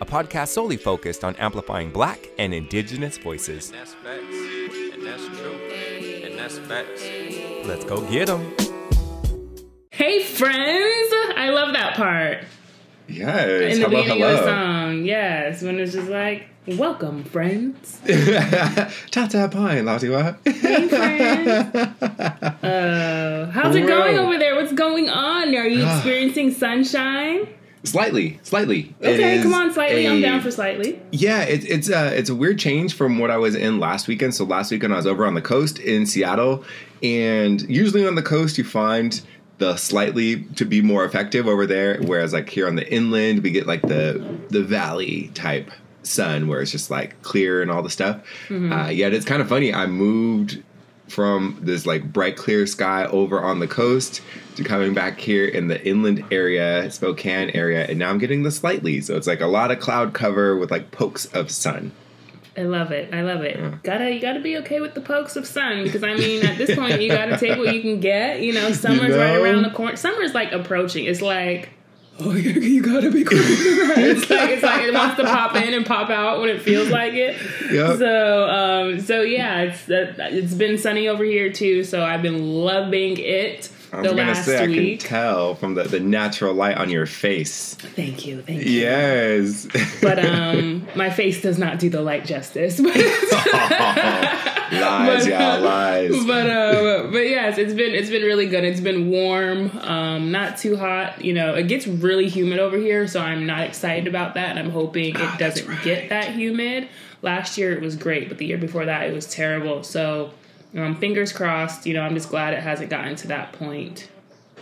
a podcast solely focused on amplifying black and indigenous voices. And that's facts. And that's true. And that's facts. Let's go get them. Hey friends! I love that part. Yes. In the hello, beginning of the song. Yes. When it's just like, welcome, friends. Tata pine, Lautiwa. Hey friends. Uh, how's it going over there? What's going on? Are you experiencing sunshine? Slightly, slightly. Okay, is come on, slightly. I'm down for slightly. Yeah, it, it's a it's a weird change from what I was in last weekend. So last weekend I was over on the coast in Seattle, and usually on the coast you find the slightly to be more effective over there, whereas like here on the inland we get like the the valley type sun where it's just like clear and all the stuff. Uh, yet it's kind of funny. I moved from this like bright clear sky over on the coast to coming back here in the inland area, Spokane area, and now I'm getting the slightly. So it's like a lot of cloud cover with like pokes of sun. I love it. I love it. Gotta you gotta be okay with the pokes of sun because I mean at this point you gotta take what you can get. You know, summer's right know? around the corner. Summer's like approaching. It's like Oh, you, you gotta be crazy. it's like it's like it wants to pop in and pop out when it feels like it. Yep. So, um, so yeah, it's uh, it's been sunny over here too. So I've been loving it I was the gonna last say I week. can tell from the, the natural light on your face. Thank you, thank you. Yes. But um, my face does not do the light justice. But lies, But, yeah, uh, lies. but uh, but yes, it's been it's been really good. It's been warm, um, not too hot. You know, it gets really humid over here, so I'm not excited about that. And I'm hoping it Ah, doesn't get that humid. Last year it was great, but the year before that it was terrible. So, um, fingers crossed. You know, I'm just glad it hasn't gotten to that point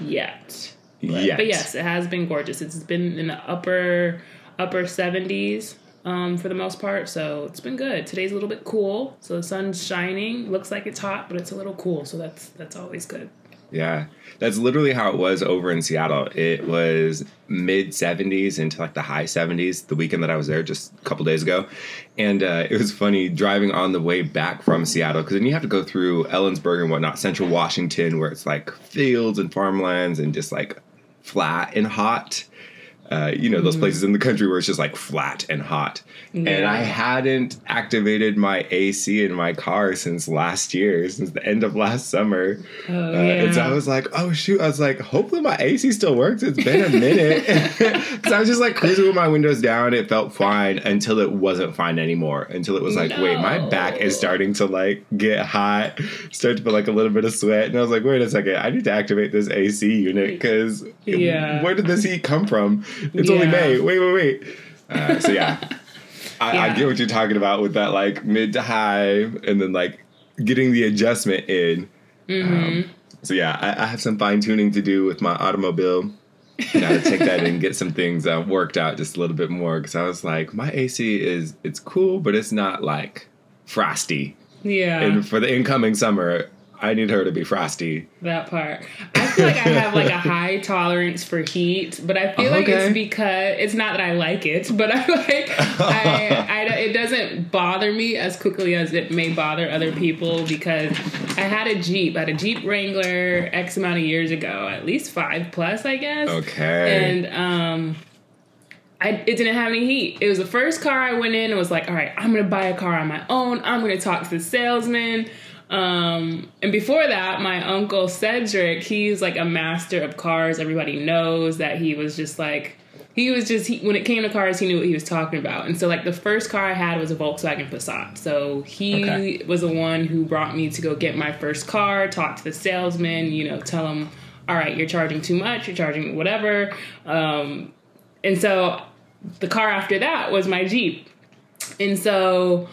yet. But, Yet. but yes, it has been gorgeous. It's been in the upper upper 70s um, for the most part, so it's been good. Today's a little bit cool, so the sun's shining. Looks like it's hot, but it's a little cool, so that's that's always good. Yeah, that's literally how it was over in Seattle. It was mid 70s into like the high 70s the weekend that I was there just a couple days ago. And uh, it was funny driving on the way back from Seattle because then you have to go through Ellensburg and whatnot, central Washington, where it's like fields and farmlands and just like flat and hot. Uh, you know, those places in the country where it's just like flat and hot. And I hadn't activated my AC in my car since last year, since the end of last summer. Oh Uh, And so I was like, oh shoot. I was like, hopefully my AC still works. It's been a minute. Because I was just like cruising with my windows down. It felt fine until it wasn't fine anymore. Until it was like, wait, my back is starting to like get hot, start to feel like a little bit of sweat. And I was like, wait a second, I need to activate this AC unit because Yeah. where did this heat come from? It's only Yeah. May. Wait, wait, wait. Uh, so yeah. I, I get what you're talking about with that like mid to high and then like getting the adjustment in. Mm-hmm. Um, so yeah, I, I have some fine tuning to do with my automobile. Got to take that and get some things uh, worked out just a little bit more because I was like, my AC is it's cool, but it's not like frosty. yeah. And for the incoming summer, I need her to be frosty. That part. I feel like I have like a high tolerance for heat, but I feel like it's because it's not that I like it, but I like I, I it doesn't bother me as quickly as it may bother other people because I had a Jeep, I had a Jeep Wrangler X amount of years ago, at least five plus, I guess. Okay. And um I, it didn't have any heat. It was the first car I went in and was like, all right, I'm gonna buy a car on my own. I'm gonna talk to the salesman. Um, and before that, my uncle Cedric, he's like a master of cars. Everybody knows that he was just like, he was just, he, when it came to cars, he knew what he was talking about. And so, like, the first car I had was a Volkswagen Passat. So he Okay. was the one who brought me to go get my first car, talk to the salesman, you know, tell him, all right, you're charging too much, you're charging whatever. Um, and so the car after that was my Jeep. And so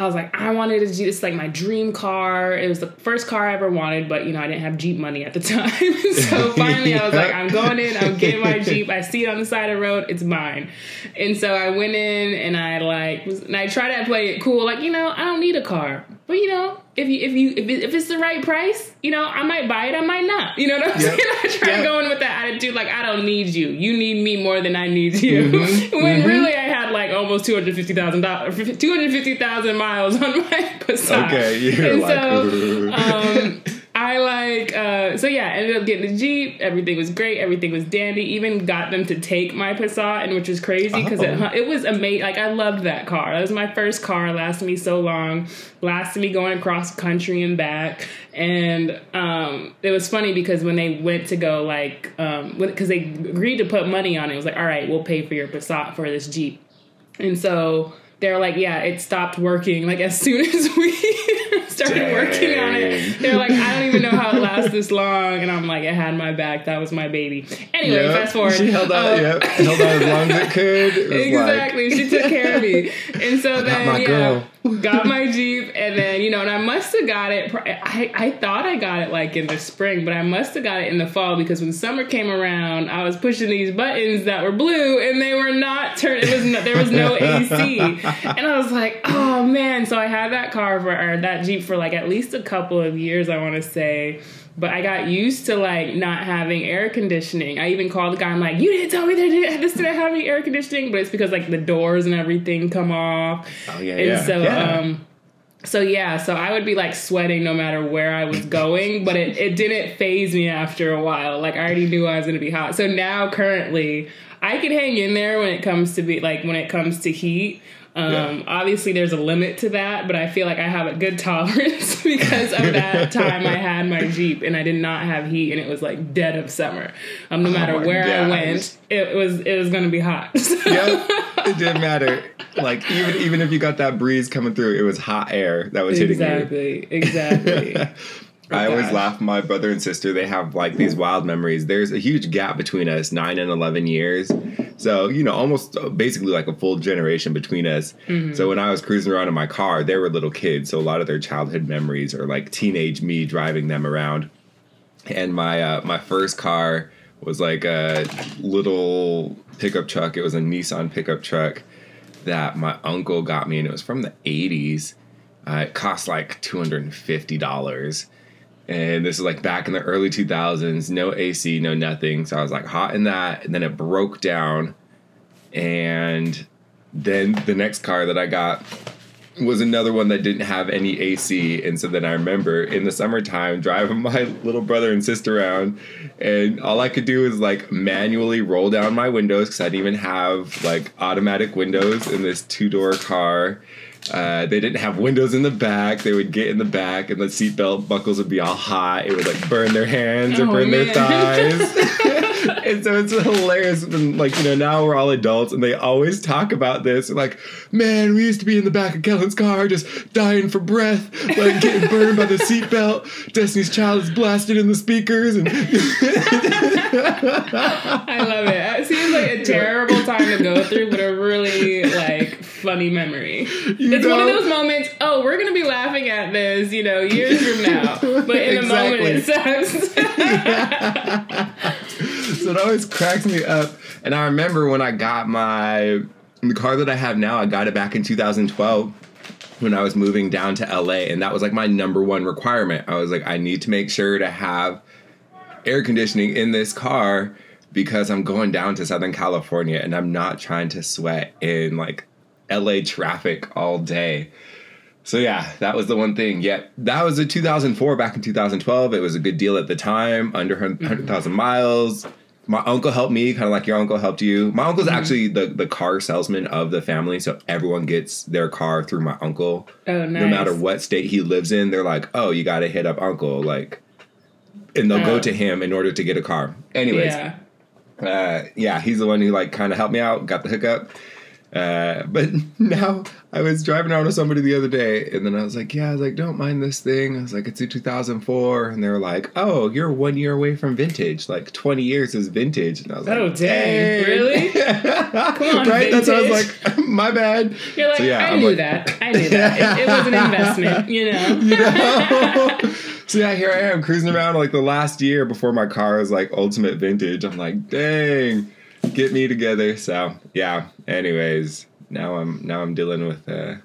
I was like, I wanted a Jeep. It's like my dream car. It was the first car I ever wanted, but you know, I didn't have Jeep money at the time. so finally, I was like, I'm going in. I'm getting my Jeep. I see it on the side of the road. It's mine. And so I went in and I like, was, and I tried to play it cool. Like, you know, I don't need a car, but you know, if you if you if, it, if it's the right price, you know, I might buy it. I might not. You know what I'm Yep. saying? I try Yep. to go in with that attitude. Like, I don't need you. You need me more than I need you. Mm-hmm. when really I had like almost two hundred fifty thousand dollars, two hundred fifty thousand miles on my Passat. Okay, you're and like, so um, I like uh, so yeah, ended up getting the Jeep. Everything was great. Everything was dandy. Even got them to take my Passat, and which was crazy because Oh. it, it was amazing. Like I loved that car. That was my first car. Lasted me so long. Lasted me going across country and back. And um, it was funny because when they went to go like um because they agreed to put money on it, it was like all right, we'll pay for your Passat for this Jeep. And so they're like, yeah, it stopped working. Like as soon as we started working on it, they're like, I don't even know how it lasts this long. And I'm like, it had my back. That was my baby. Anyway, Yep. fast forward. She held out, Um, yep, held out as long as it could. It exactly. she took care of me. And so then, my yeah, girl. got my Jeep. And then, you know, and I must have got it. I, I thought I got it like in the spring, but I must have got it in the fall because when summer came around, I was pushing these buttons that were blue and they were not turned. It was no, there was no AC. And I was like, oh man. So I had that car for, or that Jeep for like at least a couple of years, I want to say. But I got used to like not having air conditioning. I even called the guy. I'm like, "You didn't tell me didn't, this didn't have any air conditioning," but it's because like the doors and everything come off. Oh, yeah, and yeah, so yeah. um, so yeah, so I would be like sweating no matter where I was going, but it, it didn't phase me after a while. Like I already knew I was gonna be hot. So now currently I can hang in there when it comes to be like when it comes to heat. Um, Yeah. obviously there's a limit to that, but I feel like I have a good tolerance because of that time I had my Jeep and I did not have heat and it was like dead of summer. Um, no matter Oh where I went, it was it was gonna be hot. Yep, it didn't matter. Like even even if you got that breeze coming through, it was hot air that was hitting you. exactly, exactly. I always gosh. laugh. My brother and sister, they have like these wild memories. There's a huge gap between us, nine and eleven years. So you know, almost uh, basically like a full generation between us. So when I was cruising around in my car, they were little kids. So a lot of their childhood memories are like teenage me driving them around. And my uh, my first car was like a little pickup truck. It was a Nissan pickup truck that my uncle got me, and it was from the '80s. Uh, it cost like two hundred and this is like back in the early two thousands. No AC, no nothing. So I was like hot in that, and then it broke down, and then the next car that I got was another one that didn't have any AC. And so then I remember in the summertime driving my little brother and sister around, and all I could do is like manually roll down my windows because I didn't even have like automatic windows in this two door car. Uh, they didn't have windows in the back. They would get in the back, and the seatbelt buckles would be all hot. It would like burn their hands or Oh, burn their thighs. and so it's hilarious And like you know now we're all adults and they always talk about this And, like man we used to be in the back of kellen's car just dying for breath like getting burned by the seatbelt destiny's child is blasted in the speakers and I love it. It seems like a terrible time to go through, but a really like funny memory. You it's one of those moments. Oh, we're gonna be laughing at this, you know, years from now. But in the moment, it sucks. so it always cracks me up and i remember when i got my the car that i have now i got it back in 2012 when i was moving down to la and that was like my number one requirement i was like i need to make sure to have air conditioning in this car because i'm going down to southern california and i'm not trying to sweat in like la traffic all day so yeah, that was the one thing. Yeah, that was a 2004. Back in 2012, it was a good deal at the time, under 100,000 miles. My uncle helped me, kind of like your uncle helped you. My uncle's actually the the car salesman of the family, so everyone gets their car through my uncle. Oh, nice. No matter what state he lives in, they're like, "Oh, you got to hit up uncle," like, and they'll Oh. go to him in order to get a car. Anyways, Yeah. uh, yeah, he's the one who like kind of helped me out, got the hookup. Uh, but now I was driving around with somebody the other day, and then I was like, "Yeah, I was like, don't mind this thing." I was like, "It's a 2004," and they were like, "Oh, you're one year away from vintage. Like 20 years is vintage." And I was like, Oh, dang. "Dang." Really? Come on, right? That's what I was like. My bad. You're like, So, yeah, I I'm knew like- that. I knew that. It, it was an investment, you know. you know? so yeah, here I am cruising around like the last year before my car is like ultimate vintage. I'm like, dang, get me together. So yeah. Anyways, now I'm now I'm dealing with uh,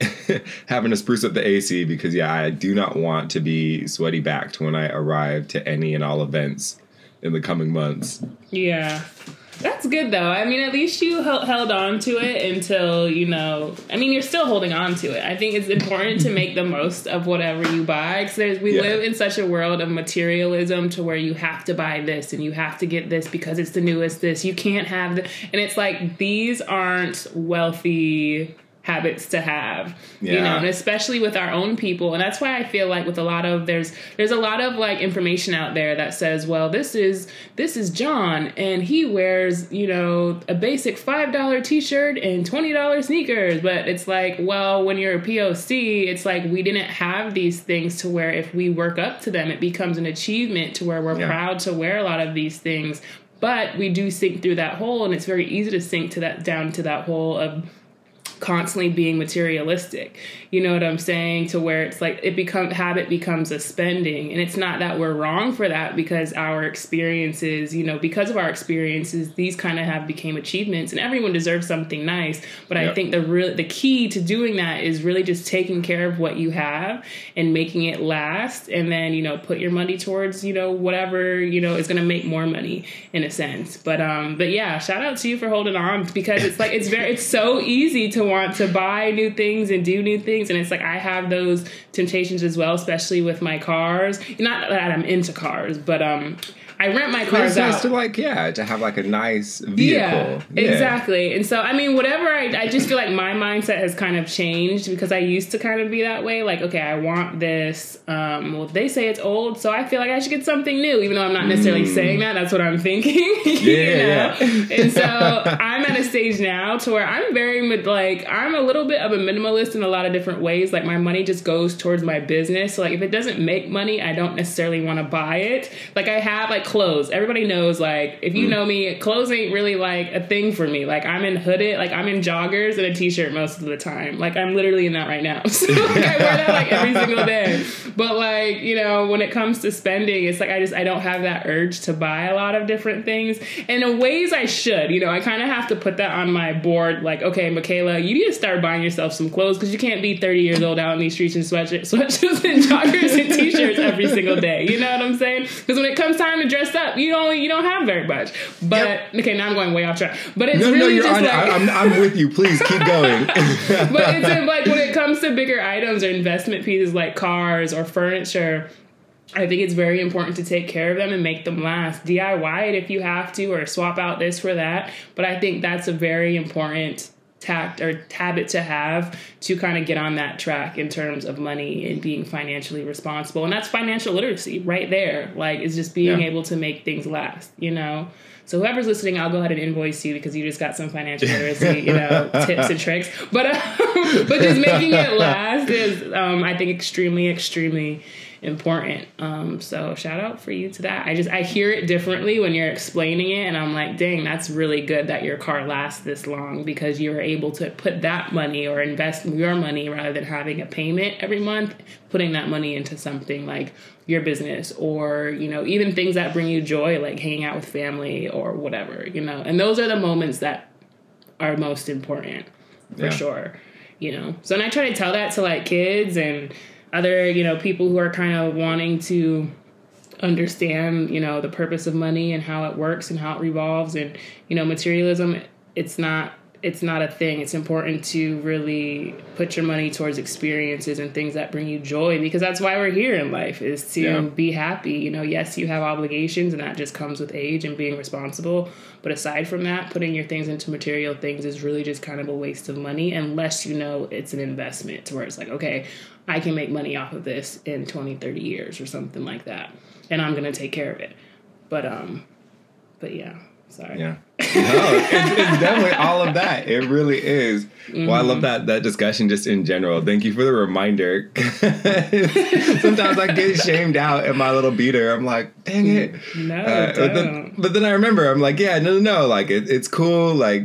having to spruce up the AC because yeah, I do not want to be sweaty backed when I arrive to any and all events in the coming months. Yeah. That's good though. I mean, at least you held, held on to it until, you know, I mean, you're still holding on to it. I think it's important to make the most of whatever you buy because we Yeah. live in such a world of materialism to where you have to buy this and you have to get this because it's the newest this. You can't have the, and it's like these aren't wealthy habits to have you know and especially with our own people. And that's why i feel like with a lot of there's there's a lot of like information out there that says well this is this is john and he wears you know a basic five dollar t-shirt and twenty dollar sneakers. But it's like well when you're a poc it's like we didn't have these things to where if we work up to them it becomes an achievement to where we're Yeah. proud to wear a lot of these things. But we do sink through that hole and it's very easy to sink to that down to that hole of constantly being materialistic you know what i'm saying to where it's like it become habit becomes a spending. And it's not that we're wrong for that because our experiences you know because of our experiences these kind of have became achievements and everyone deserves something nice. But i think the real the key to doing that is really just taking care of what you have and making it last. And then you know put your money towards you know whatever you know is going to make more money in a sense. But um but yeah shout out to you for holding on because it's like it's very it's so easy to want to buy new things and do new things and it's like i have those temptations as well especially with my cars. Not that i'm into cars but um i rent my It's cars nice out to like, yeah, to have like a nice vehicle. yeah, exactly. And so, I mean, whatever, I, I just feel like my mindset has kind of changed because I used to kind of be that way. Like, okay, I want this. Um, well, they say it's old, so I feel like I should get something new, even though I'm not necessarily saying that. That's what I'm thinking. Mm. Yeah. And so I'm at a stage now to where I'm very, like, I'm a little bit of a minimalist in a lot of different ways. Like, my money just goes towards my business. So, like, if it doesn't make money, I don't necessarily want to buy it. Like, I have, like, clothes. Everybody knows, like, if you Mm. know me, clothes ain't really, like, a thing for me. Like, I'm in hooded, like, I'm in joggers and a t shirt most of the time. Like, I'm literally in that right now. So, like, I wear that, like, every single day. But, like, you know, when it comes to spending, it's like I just, I don't have that urge to buy a lot of different things. And in ways I should, you know, I kind of have to put that on my board. Like, okay, Mikailah, you need to start buying yourself some clothes because you can't be 30 years old out in these streets in sweatshirts, sweatshirts and joggers and t-shirts every single day. You know what I'm saying? Because when it comes time to dress up, you don't, you don't have very much. But okay, now I'm going way off track. But it's No, really no, you're just on. like I, I'm, I'm with you. Please keep going. but it's in, like when it comes to bigger items or investment pieces like cars or furniture. I think it's very important to take care of them and make them last. DIY it if you have to, or swap out this for that. But I think that's a very important tact or habit to have to kind of get on that track in terms of money and being financially responsible. And that's financial literacy right there. Like, it's just being Yeah. able to make things last, you know? So whoever's listening, I'll go ahead and invoice you because you just got some financial literacy, you know, tips and tricks. But um, but just making it last is, um, I think, extremely, extremely important. Um, so shout out for you to that. I just I hear it differently when you're explaining it, and I'm like, dang, that's really good that your car lasts this long because you were able to put that money or invest your money rather than having a payment every month, putting that money into something like your business or you know even things that bring you joy like hanging out with family or whatever you know and those are the moments that are most important for Yeah. sure you know so and i try to tell that to like kids and other you know people who are kind of wanting to understand you know the purpose of money and how it works and how it revolves and you know materialism it's not it's not a thing it's important to really put your money towards experiences and things that bring you joy because that's why we're here in life is to Yeah. be happy you know yes you have obligations and that just comes with age and being responsible but aside from that putting your things into material things is really just kind of a waste of money unless you know it's an investment to where it's like okay i can make money off of this in 20 30 years or something like that and i'm gonna take care of it but um but yeah sorry Yeah. No, it's, it's definitely all of that. It really is. Well, I Mm-hmm. love that that discussion just in general. Thank you for the reminder. Sometimes I get shamed out in my little beater. I'm like, dang it. no Uh, but, then, don't. but then I remember, I'm like, yeah, no, no, no. Like, it, it's cool. Like,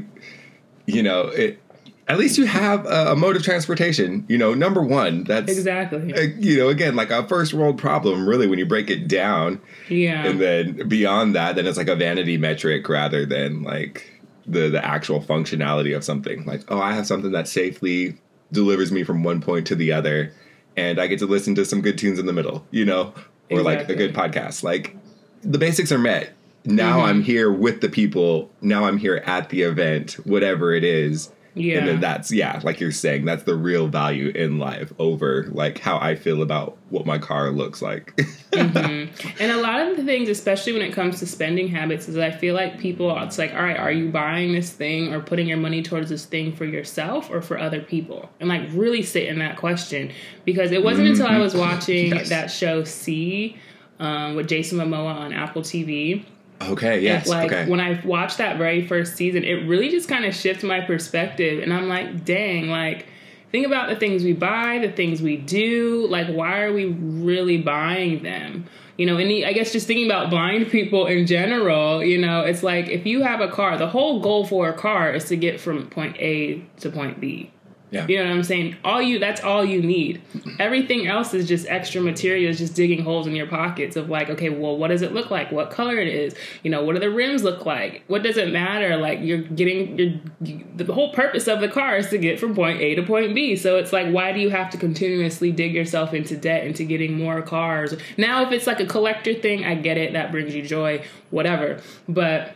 you know, it. At least you have a, a mode of transportation. You know, number one, that's Exactly. uh, you know, again, like a first world problem, really, when you break it down. Yeah. And then beyond that, then it's like a vanity metric rather than like the the actual functionality of something. Like, oh, I have something that safely delivers me from one point to the other, and I get to listen to some good tunes in the middle, you know, or like a good podcast. Like the basics are met. Now Mm-hmm. I'm here with the people. Now I'm here at the event, whatever it is. Yeah. And then that's yeah, like you're saying, that's the real value in life over like how I feel about what my car looks like. And a lot of the things, especially when it comes to spending habits, is I feel like people, it's like, all right, are you buying this thing or putting your money towards this thing for yourself or for other people? And like really sit in that question because it wasn't until I was watching Mm-hmm. Yes. that show See um, with Jason Momoa on Apple TV. Okay, yes, like okay. when I watched that very first season, it really just kind of shifted my perspective. And I'm like, dang, like, think about the things we buy, the things we do. Like, why are we really buying them? You know, and the, I guess just thinking about blind people in general, you know, it's like if you have a car, the whole goal for a car is to get from point A to point B. yeah. You know what I'm saying? All you that's all you need. Everything else is just extra material, materials, just digging holes in your pockets of like, okay, well, what does it look like? What color it is? You know, what do the rims look like? What does it matter? Like you're getting you're, the whole purpose of the car is to get from point A to point B. So it's like, why do you have to continuously dig yourself into debt into getting more cars? Now, if it's like a collector thing, I get it. That brings you joy, whatever. But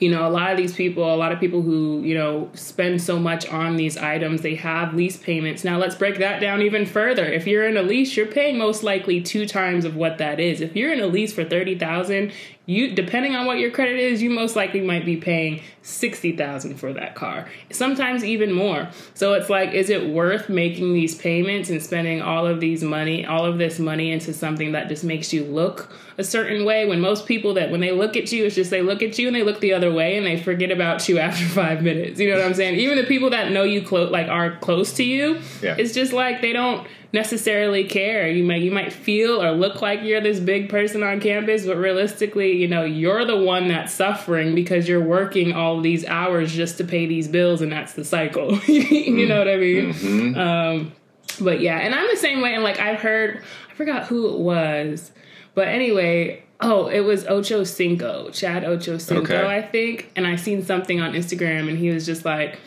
you know, a lot of these people, a lot of people who, you know, spend so much on these items, they have lease payments. Now, let's break that down even further. If you're in a lease, you're paying most likely two times of what that is. If you're in a lease for 30,000, you depending on what your credit is, you most likely might be paying 60,000 for that car. Sometimes even more. So it's like is it worth making these payments and spending all of these money, all of this money into something that just makes you look a certain way when most people that when they look at you it's just they look at you and they look the other way and they forget about you after 5 minutes. You know what I'm saying? Even the people that know you close like are close to you, Yeah. it's just like they don't necessarily care. You might you might feel or look like you're this big person on campus, but realistically, you know, you're the one that's suffering because you're working all these hours just to pay these bills, and that's the cycle. you know what I mean? Um, but yeah, and I'm the same way. And like I've heard, I forgot who it was, but anyway. Oh, it was Ocho Cinco, Chad Ocho Cinco, Okay. I think. And I seen something on Instagram, and he was just like,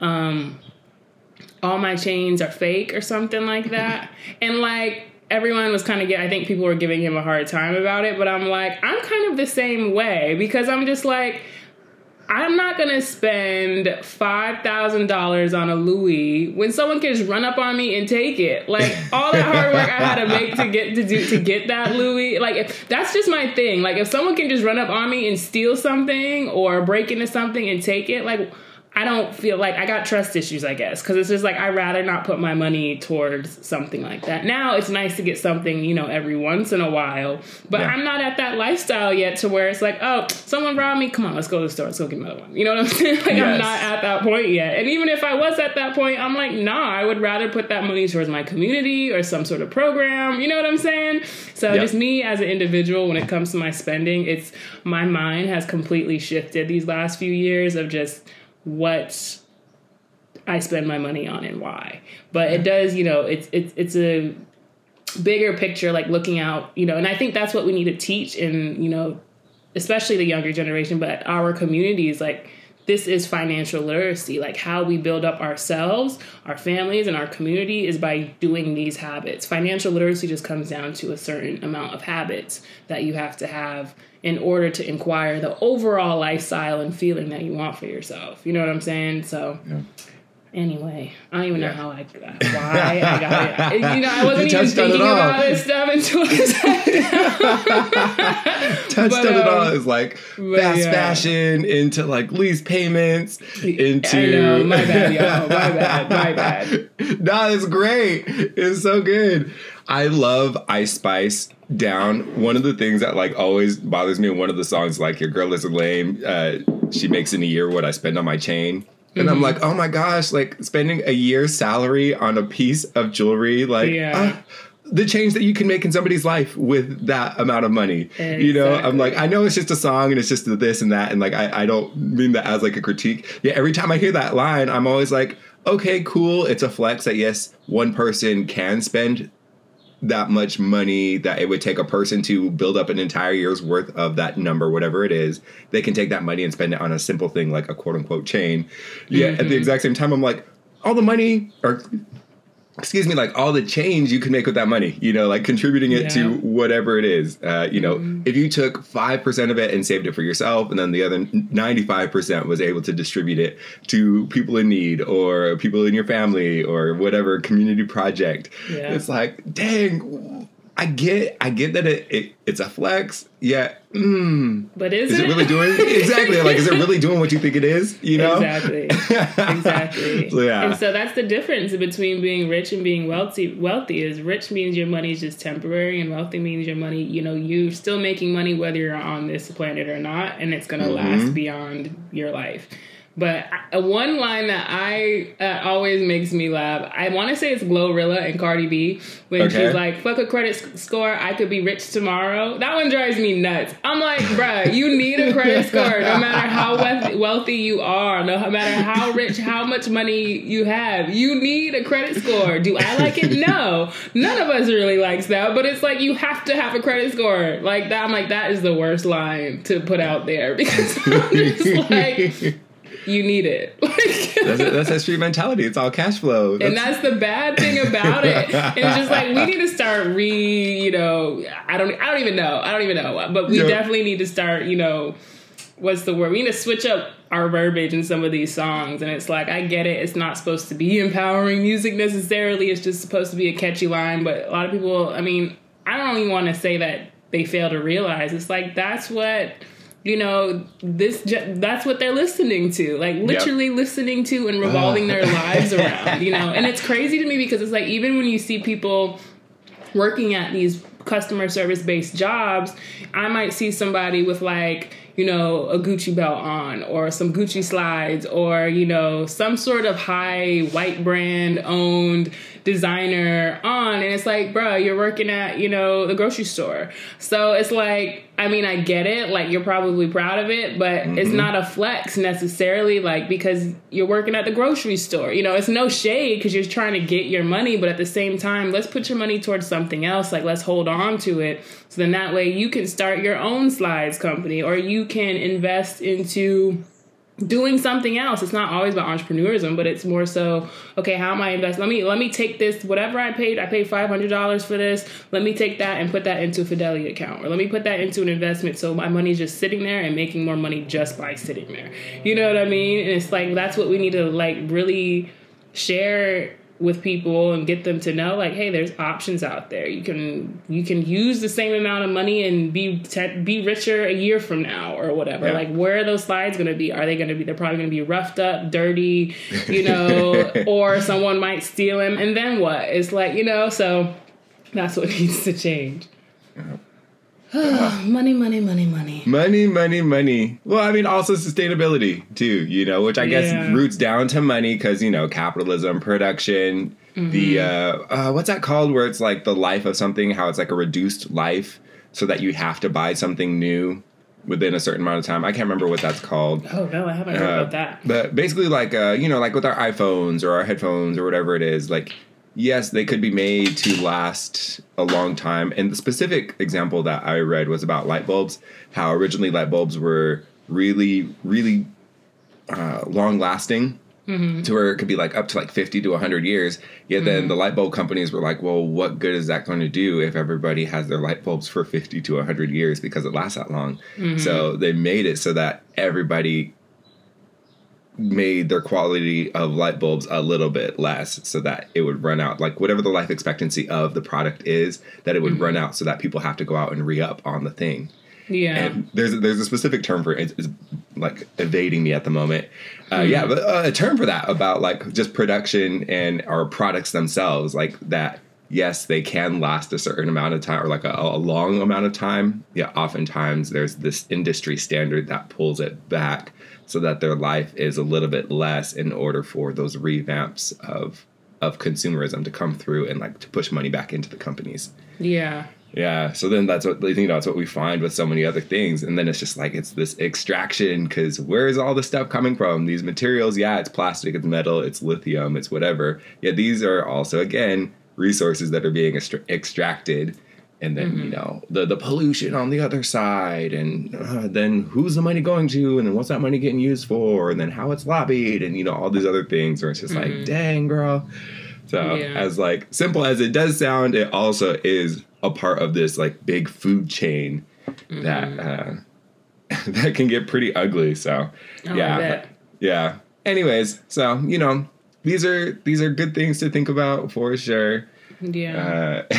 um, all my chains are fake or something like that. and like everyone was kind of get I think people were giving him a hard time about it, but I'm like I'm kind of the same way because I'm just like I'm not gonna spend five thousand dollars on a Louis when someone can just run up on me and take it. Like all that hard work I had to make to get to do to get that Louis. Like if, that's just my thing. Like if someone can just run up on me and steal something or break into something and take it, like I don't feel like I got trust issues, I guess, because it's just like I'd rather not put my money towards something like that. Now it's nice to get something, you know, every once in a while, but Yeah. I'm not at that lifestyle yet to where it's like, oh, someone robbed me. Come on, let's go to the store. Let's go get another one. You know what I'm saying? Like I'm not at that point yet. And even if I was at that point, I'm like, nah, I would rather put that money towards my community or some sort of program. You know what I'm saying? So Yep. just me as an individual, when it comes to my spending, it's my mind has completely shifted these last few years of just what I spend my money on and why. But it does, you know, it's it's it's a bigger picture, like looking out, you know, and I think that's what we need to teach in, you know, especially the younger generation, but our communities, like this is financial literacy. Like how we build up ourselves, our families, and our community is by doing these habits. Financial literacy just comes down to a certain amount of habits that you have to have in order to inquire the overall lifestyle and feeling that you want for yourself. You know what I'm saying? So. Anyway, I don't even know Yeah. how I why I got it. You know, I wasn't even touched thinking about this stuff until I touched But, on it all um, as like but fast yeah. fashion into like lease payments into I know, my bad, y'all. My bad, my bad. no, it's great. It's so good. I love Ice Spice Down. One of the things that like always bothers me in one of the songs, like "Your Girl Is Lame," uh, she makes in a year what I spend on my chain. And Mm-hmm. I'm like, oh my gosh, like spending a year's salary on a piece of jewelry, like Yeah. ah, the change that you can make in somebody's life with that amount of money. You know, I'm like, I know it's just a song and it's just this and that, and like I, I don't mean that as like a critique. Yeah, every time I hear that line, I'm always like, okay, cool. It's a flex that yes, one person can spend that much money that it would take a person to build up an entire year's worth of that number, whatever it is. They can take that money and spend it on a simple thing like a quote unquote chain. Yeah, at the mm-hmm. exact same time, I'm like, all the money or excuse me, like all the change you can make with that money, you know, like contributing it Yeah. to whatever it is. Uh, you know, if you took 5% of it and saved it for yourself, and then the other 95% was able to distribute it to people in need or people in your family or whatever community project, Yeah. it's like, dang, I get, I get that it, it it's a flex. Yeah, mm, But is, is it really doing exactly like? Is it really doing what you think it is? You know, Exactly. exactly. So, yeah. And so that's the difference between being rich and being wealthy. Wealthy is rich means your money is just temporary, and wealthy means your money, you know, you're still making money whether you're on this planet or not, and it's going to Mm-hmm. last beyond your life. But one line that I uh, always makes me laugh. I want to say it's Glorilla and Cardi B when Okay. she's like, "Fuck a credit score, I could be rich tomorrow." That one drives me nuts. I'm like, bruh, you need a credit score no matter how wealthy, wealthy you are, no matter how rich, how much money you have. You need a credit score. Do I like it? No, none of us really likes that. But it's like you have to have a credit score like that. I'm like, that is the worst line to put out there because I'm just like you need it. that's, that's that street mentality. It's all cash flow. and That's- that's the bad thing about it. It's just like we need to start re, you know, I don't, I don't even know, I don't even know, but we definitely need to start, you know, what's the word? We need to switch up our verbiage in some of these songs. And it's like I get it, it's not supposed to be empowering music necessarily. It's just supposed to be a catchy line. But a lot of people, I mean, I don't even want to say that they fail to realize. It's like that's what you know this that's what they're listening to like literally listening to and revolving their lives around you know? And it's crazy to me because it's like even when you see people working at these customer service based jobs, I might see somebody with like, you know, a Gucci belt on or some Gucci slides or, you know, some sort of high white brand owned designer on. And it's like, bruh, you're working at, you know, the grocery store. So it's like, I mean, I get it. Like, you're probably proud of it, but it's mm-hmm. not a flex necessarily, like, because you're working at the grocery store. You know, it's no shade because you're trying to get your money, but at the same time, let's put your money towards something else. Like, let's hold on to it. So then that way you can start your own slides company or you can invest into doing something else. It's not always about entrepreneurism, but it's more so, okay, how am I invest? Let me let me take this, whatever I paid, I paid five hundred dollars for this. Let me take that and put that into a Fidelity account. Or let me put that into an investment so my money's just sitting there and making more money just by sitting there. You know what I mean? And it's like that's what we need to like really share with people and get them to know like hey there's options out there. You can you can use the same amount of money and be te- be richer a year from now or whatever. Yeah. like where are those slides going to be? Are they going to be they're probably going to be roughed up dirty you know or someone might steal them and then what? It's like you know so that's what needs to change money money money money Money, money, money. Well, I mean, also sustainability too. You know, which I guess Yeah. roots down to money because you know capitalism, production. The Mm-hmm. uh, uh, what's that called? Where it's like the life of something, how it's like a reduced life, so that you have to buy something new within a certain amount of time. I can't remember what that's called. oh no i haven't heard Uh, about that But basically, like uh, you know, like with our iPhones or our headphones or whatever it is, like yes, they could be made to last a long time. And the specific example that I read was about light bulbs. How originally light bulbs were really, really uh, long lasting. Mm-hmm. To where it could be like up to like 50 to 100 years. Yet then mm-hmm. the light bulb companies were like, well, what good is that going to do if everybody has their light bulbs for 50 to 100 years because it lasts that long? Mm-hmm. So they made it so that everybody made their quality of light bulbs a little bit less so that it would run out like whatever the life expectancy of the product is that it would run out so that people have to go out and re-up on the thing. Yeah. And there's there's a specific term for it. It's, like evading me at the moment. Uh, yeah but uh, a term for that about like just production and our products themselves like that yes they can last a certain amount of time or like a, a long amount of time. Yeah oftentimes there's this industry standard that pulls it back so that their life is a little bit less in order for those revamps of of consumerism to come through and like to push money back into the companies Yeah. Yeah. So then that's what you know. That's what we find with so many other things, and then it's just like it's this extraction because where is all this stuff coming from? These materials, yeah, it's plastic, it's metal, it's lithium, it's whatever. Yeah, these are also again resources that are being extra- extracted, and then you know the the pollution on the other side, and uh, then who's the money going to, and then what's that money getting used for, and then how it's lobbied, and you know all these other things. Where it's just like, dang, girl. So Yeah. as like simple as it does sound, it also is a part of this like big food chain that uh, that can get pretty ugly. So Oh, yeah, yeah. Anyways, so you know these are these are good things to think about for sure. Yeah. Uh,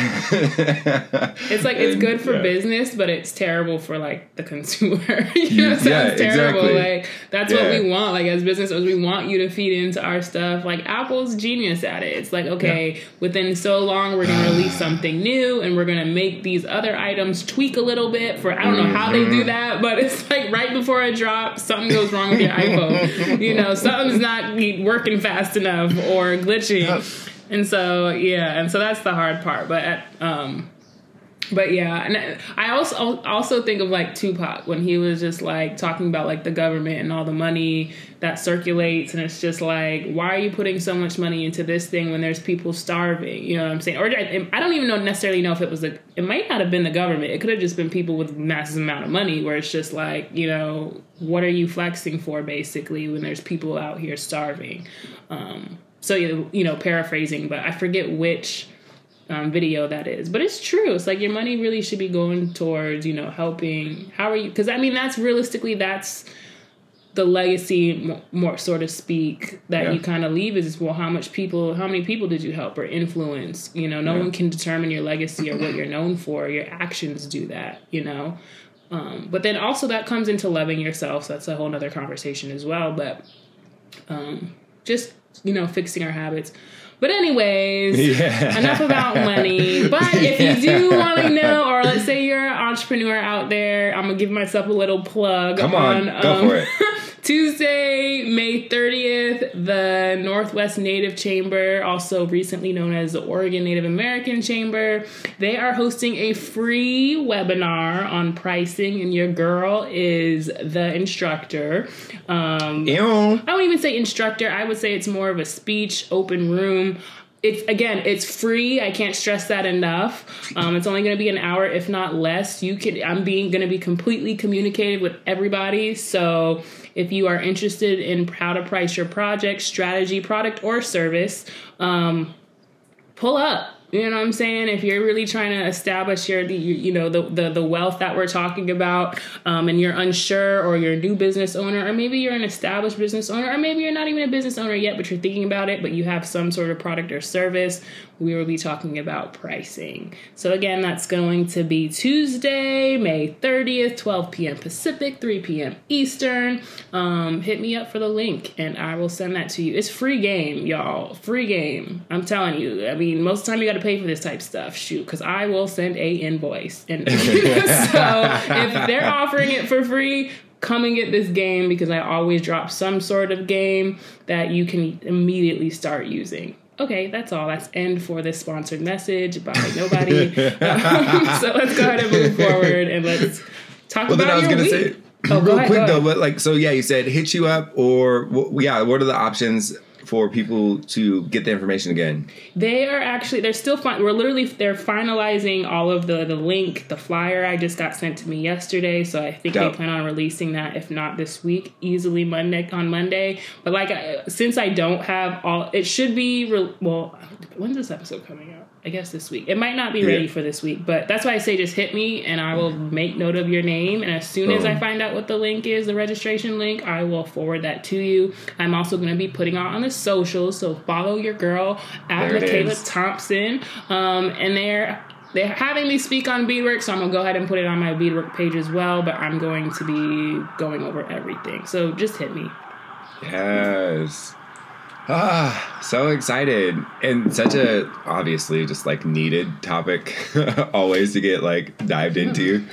It's like it's and, good for yeah. business, but it's terrible for like the consumer. you know, it sounds Yeah, terrible. exactly. Like that's what we want. Like as business owners, we want you to feed into our stuff. Like Apple's genius at it. It's like okay, within so long we're gonna release something new, and we're gonna make these other items tweak a little bit. For I don't know how they Mm-hmm. do that, but it's like right before a drop, something goes wrong with your iPhone. You know, something's not working fast enough or glitching. And so yeah, and so that's the hard part. But at, um, but yeah, and I also also think of like Tupac when he was just like talking about like the government and all the money that circulates, and it's just like, why are you putting so much money into this thing when there's people starving? You know what I'm saying? Or I I don't even know necessarily know if it was a, it might not have been the government. It could have just been people with massive amount of money, where it's just like, you know, what are you flexing for basically when there's people out here starving? Um, so you you know, paraphrasing, but I forget which um, video that is. But it's true. It's like your money really should be going towards, you know, helping. How are you? Because I mean, that's realistically, that's the legacy, more so to speak, that Yeah. you kind of leave is well, how much people, how many people did you help or influence? You know, no Yeah. one can determine your legacy or what you're known for. Your actions do that. You know. Um, but then also that comes into loving yourself. So that's a whole nother conversation as well. But um, just you know, fixing our habits. But anyways, Yeah. enough about money. But if you do want to know, or let's say you're an entrepreneur out there, I'm gonna give myself a little plug. Come on, go um, for it. Tuesday, May 30th, the Northwest Native Chamber, also recently known as the Oregon Native American Chamber, they are hosting a free webinar on pricing, and your girl is the instructor. Um, Ew. I don't even say instructor. I would say it's more of a speech, open room. It's again, it's free. I can't stress that enough. Um, it's only going to be an hour, if not less. You could. I'm being going to be completely communicative with everybody. So if you are interested in how to price your project, strategy, product, or service, um, pull up. You know what I'm saying? If you're really trying to establish your, you, you know, the, the the wealth that we're talking about, um, and you're unsure, or you're a new business owner, or maybe you're an established business owner, or maybe you're not even a business owner yet, but you're thinking about it, but you have some sort of product or service, we will be talking about pricing. So again, that's going to be Tuesday, May 30th, 12 p.m. Pacific, 3 p.m. Eastern. Um, hit me up for the link, and I will send that to you. It's free game, y'all. Free game. I'm telling you. I mean, most of the time you got to pay for this type of stuff. Shoot, because I will send a invoice, and so if they're offering it for free. Come and get this game because I always drop some sort of game that you can immediately start using. Okay, that's all. That's end for this sponsored message by nobody. Um, so let's go ahead and move forward and let's talk Well, about then I was your gonna week. say Oh, real ahead, quick though, but like so, yeah, you said hit you up or yeah, what are the options for people to get the information again? They are actually they're still fine. We're literally they're finalizing all of the the link, the flyer. I just got sent to me yesterday, so I think they plan on releasing that if not this week, easily Monday on Monday. But like I, since I don't have all, it should be re- well. When's this episode coming out? I guess this week. It might not be ready Yeah. for this week, but that's why I say just hit me and I will make note of your name. And as soon as I find out what the link is, the registration link, I will forward that to you. I'm also going to be putting out on the socials, so follow your girl at There Mikailah is. Thompson. Um, and they're they're having me speak on beadwork, so I'm gonna go ahead and put it on my beadwork page as well. But I'm going to be going over everything, so just hit me. Yes. Ah, so excited. And such a obviously just like needed topic always to get like dived into.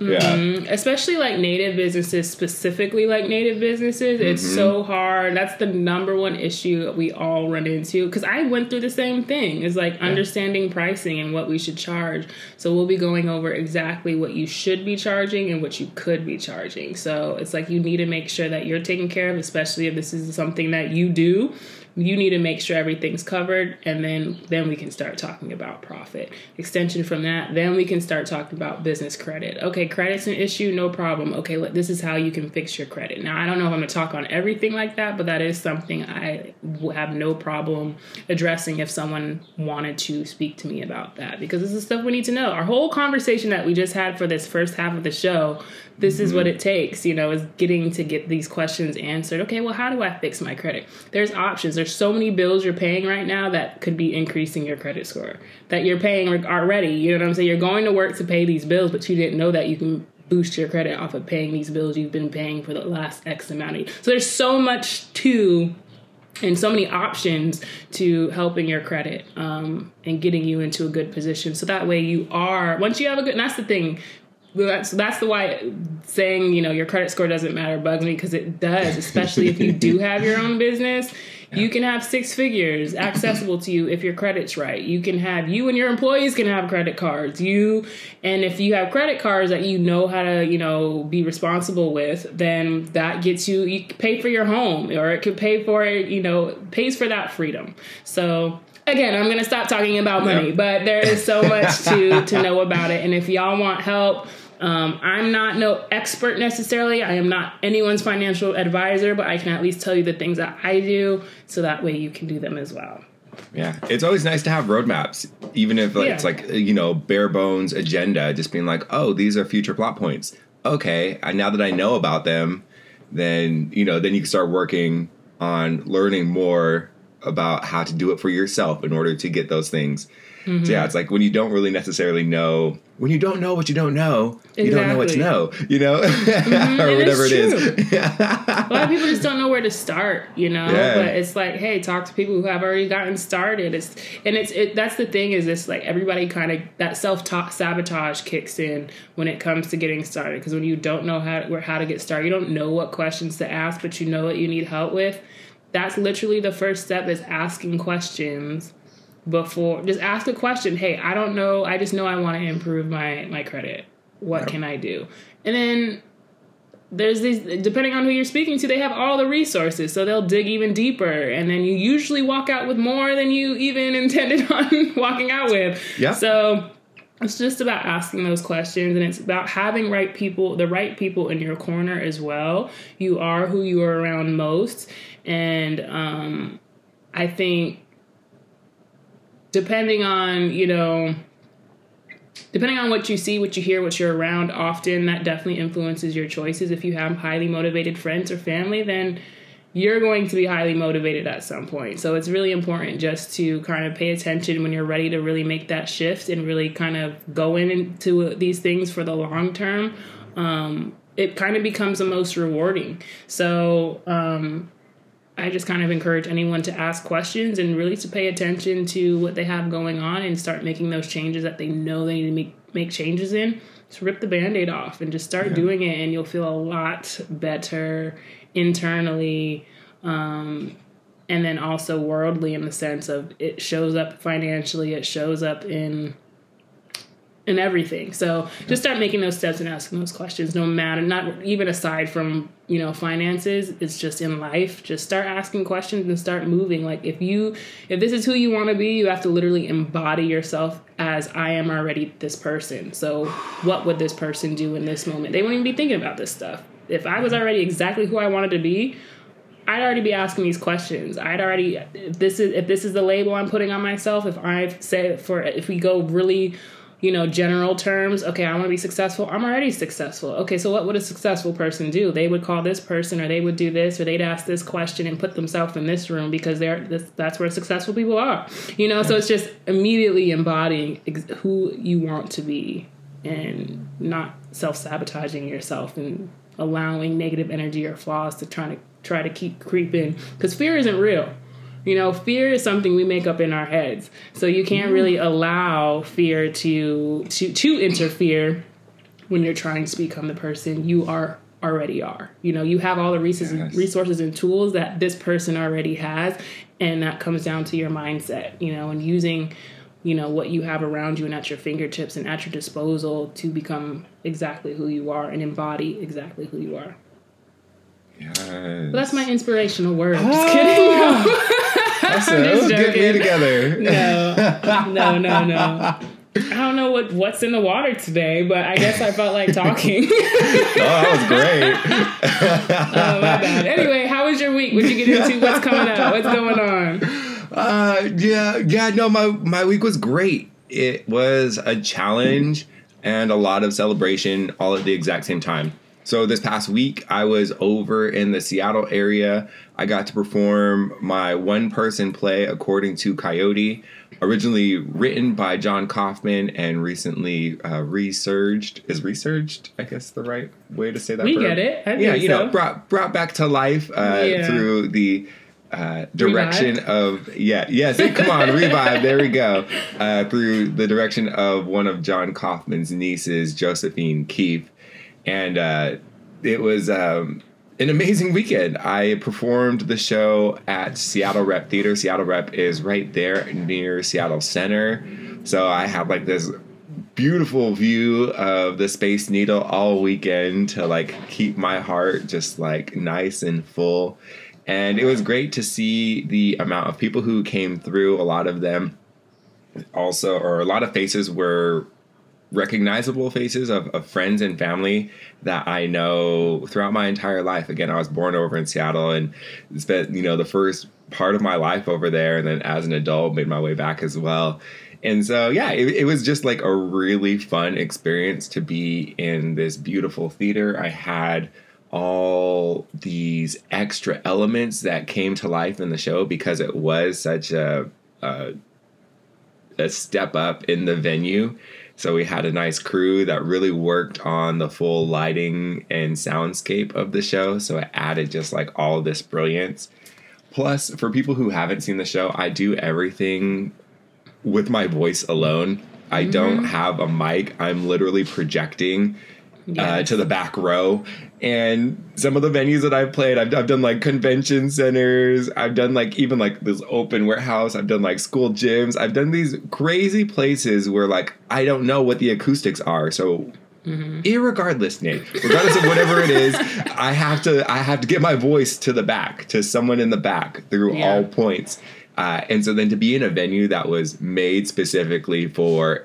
Yeah. Mm-hmm. especially like native businesses specifically like native businesses it's Mm-hmm. so hard. That's the number one issue that we all run into. Because i went through the same thing. Is like understanding pricing and what we should charge. So we'll be going over exactly what you should be charging and what you could be charging. So it's like you need to make sure that you're taken care of especially if this is something that you do you need to make sure everything's covered and then then we can start talking about profit. Extension from that then we can start talking about business credit. Okay credit's an issue no problem. Okay look, this is how you can fix your credit. Now i don't know if i'm going to talk on everything like that but that is something i have no problem addressing if someone wanted to speak to me about that because this is stuff we need to know. Our whole conversation that we just had for this first half of the show this is what it takes you know is getting to get these questions answered okay well how do i fix my credit there's options there's so many bills you're paying right now that could be increasing your credit score that you're paying already you know what i'm saying you're going to work to pay these bills but you didn't know that you can boost your credit off of paying these bills you've been paying for the last x amount of so there's so much to and so many options to helping your credit um, and getting you into a good position. So that way you are once you have a good. And that's the thing. That's that's the why saying you know your credit score doesn't matter bugs me because it does, especially if you do have your own business. You can have six figures accessible to you if your credit's right. You can have you and your employees can have credit cards. You and if you have credit cards that you know how to, you know, be responsible with, then that gets you you pay for your home or it could pay for it, you know, pays for that freedom. So again, I'm gonna stop talking about money, but there is so much to to know about it. And if y'all want help, um, I'm not no expert necessarily. I am not anyone's financial advisor, but I can at least tell you the things that I do, so that way you can do them as well. Yeah, it's always nice to have roadmaps, even if like, Yeah. it's like you know bare bones agenda. Just being like, oh, these are future plot points. Okay, and now that I know about them, then you know, then you can start working on learning more about how to do it for yourself in order to get those things. Mm-hmm. So yeah, it's like when you don't really necessarily know when you don't know what you don't know, you don't know what to know, you know, or Mm-hmm. It's whatever it is. a lot of people just don't know where to start, you know. Yeah. But it's like, hey, talk to people who have already gotten started. It's and it's it, that's the thing is this like everybody kind of that self sabotage kicks in when it comes to getting started because when you don't know how where how to get started, you don't know what questions to ask, but you know what you need help with. That's literally the first step is asking questions before just ask a question hey i don't know. I just know i want to improve my my credit. What can i do? And then there's these depending on who you're speaking to they have all the resources so they'll dig even deeper and then you usually walk out with more than you even intended on walking out with. Yeah. so it's just about asking those questions and it's about having right people the right people in your corner as well. You are who you are around most and um i think depending on you know depending on what you see what you hear what you're around often that definitely influences your choices. If you have highly motivated friends or family then you're going to be highly motivated at some point. So it's really important just to kind of pay attention when you're ready to really make that shift and really kind of go into these things for the long term. Um, it kind of becomes the most rewarding. So um, I just kind of encourage anyone to ask questions and really to pay attention to what they have going on and start making those changes that they know they need to make, make changes in. Just rip the band aid off and just start doing it, and you'll feel a lot better internally. Um, and then also worldly in the sense of it shows up financially, it shows up in in everything. So just start making those steps and asking those questions, no matter, not even aside from, you know, finances, it's just in life. Just start asking questions and start moving. Like if you, if this is who you want to be, you have to literally embody yourself as I am already this person. So what would this person do in this moment? They wouldn't even be thinking about this stuff. If I was already exactly who I wanted to be, I'd already be asking these questions. I'd already if this is if this is the label I'm putting on myself. If I say for if we go really, you know, general terms. Okay, I want to be successful. I'm already successful. Okay, so what would a successful person do? They would call this person, or they would do this, or they'd ask this question and put themselves in this room because they're this, that's where successful people are. You know, so it's just immediately embodying who you want to be and not self sabotaging yourself and allowing negative energy or flaws to try to try to keep creeping because fear isn't real. You know, fear is something we make up in our heads. So you can't mm-hmm. really allow fear to to to interfere when you're trying to become the person you are already are. You know, you have all the resources Yes. resources and tools that this person already has and that comes down to your mindset, you know, and using you know what you have around you and at your fingertips and at your disposal to become exactly who you are and embody exactly who you are. Yes. But that's my inspirational word. Just kidding. That's I'm just Let's get me together. No, no, no, no. I don't know what what's in the water today, but I guess I felt like talking. Oh, that was great. oh my bad. Anyway, how was your week? What'd you get into? What's coming up? What's going on? Uh, yeah, yeah. No, my my week was great. It was a challenge and a lot of celebration all at the exact same time. So this past week, I was over in the Seattle area. I got to perform my one person play according to Coyote, originally written by John Kauffman and recently uh, resurged. Is resurged? I guess the right way to say that. We verb? get it. I yeah, you know, brought brought back to life uh, Yeah. through the uh, direction of yeah yes come on revive there we go uh, through the direction of one of John Kauffman's nieces Josephine Keefe and uh, it was um, an amazing weekend. I performed the show at Seattle Rep Theater. Seattle Rep is right there near Seattle Center, so I had like this beautiful view of the Space Needle all weekend to like keep my heart just like nice and full. And it was great to see the amount of people who came through. A lot of them also, or a lot of faces were recognizable faces of, of friends and family that I know throughout my entire life. Again, I was born over in Seattle and spent, you know, the first part of my life over there. And then as an adult, made my way back as well. And so, yeah, it, it was just like a really fun experience to be in this beautiful theater. I had all these extra elements that came to life in the show because it was such a, a a step up in the venue. So we had a nice crew that really worked on the full lighting and soundscape of the show. So it added just like all this brilliance. Plus, for people who haven't seen the show, I do everything with my voice alone. I don't mm-hmm. have a mic. I'm literally projecting uh, to the back row. And some of the venues that I've played, I've, I've done like convention centers. I've done like even like this open warehouse. I've done like school gyms. I've done these crazy places where like I don't know what the acoustics are. So. Irregardless, Nate, regardless of whatever it is, I have to I have to get my voice to the back to someone in the back through Yeah. all points, uh, and so then to be in a venue that was made specifically for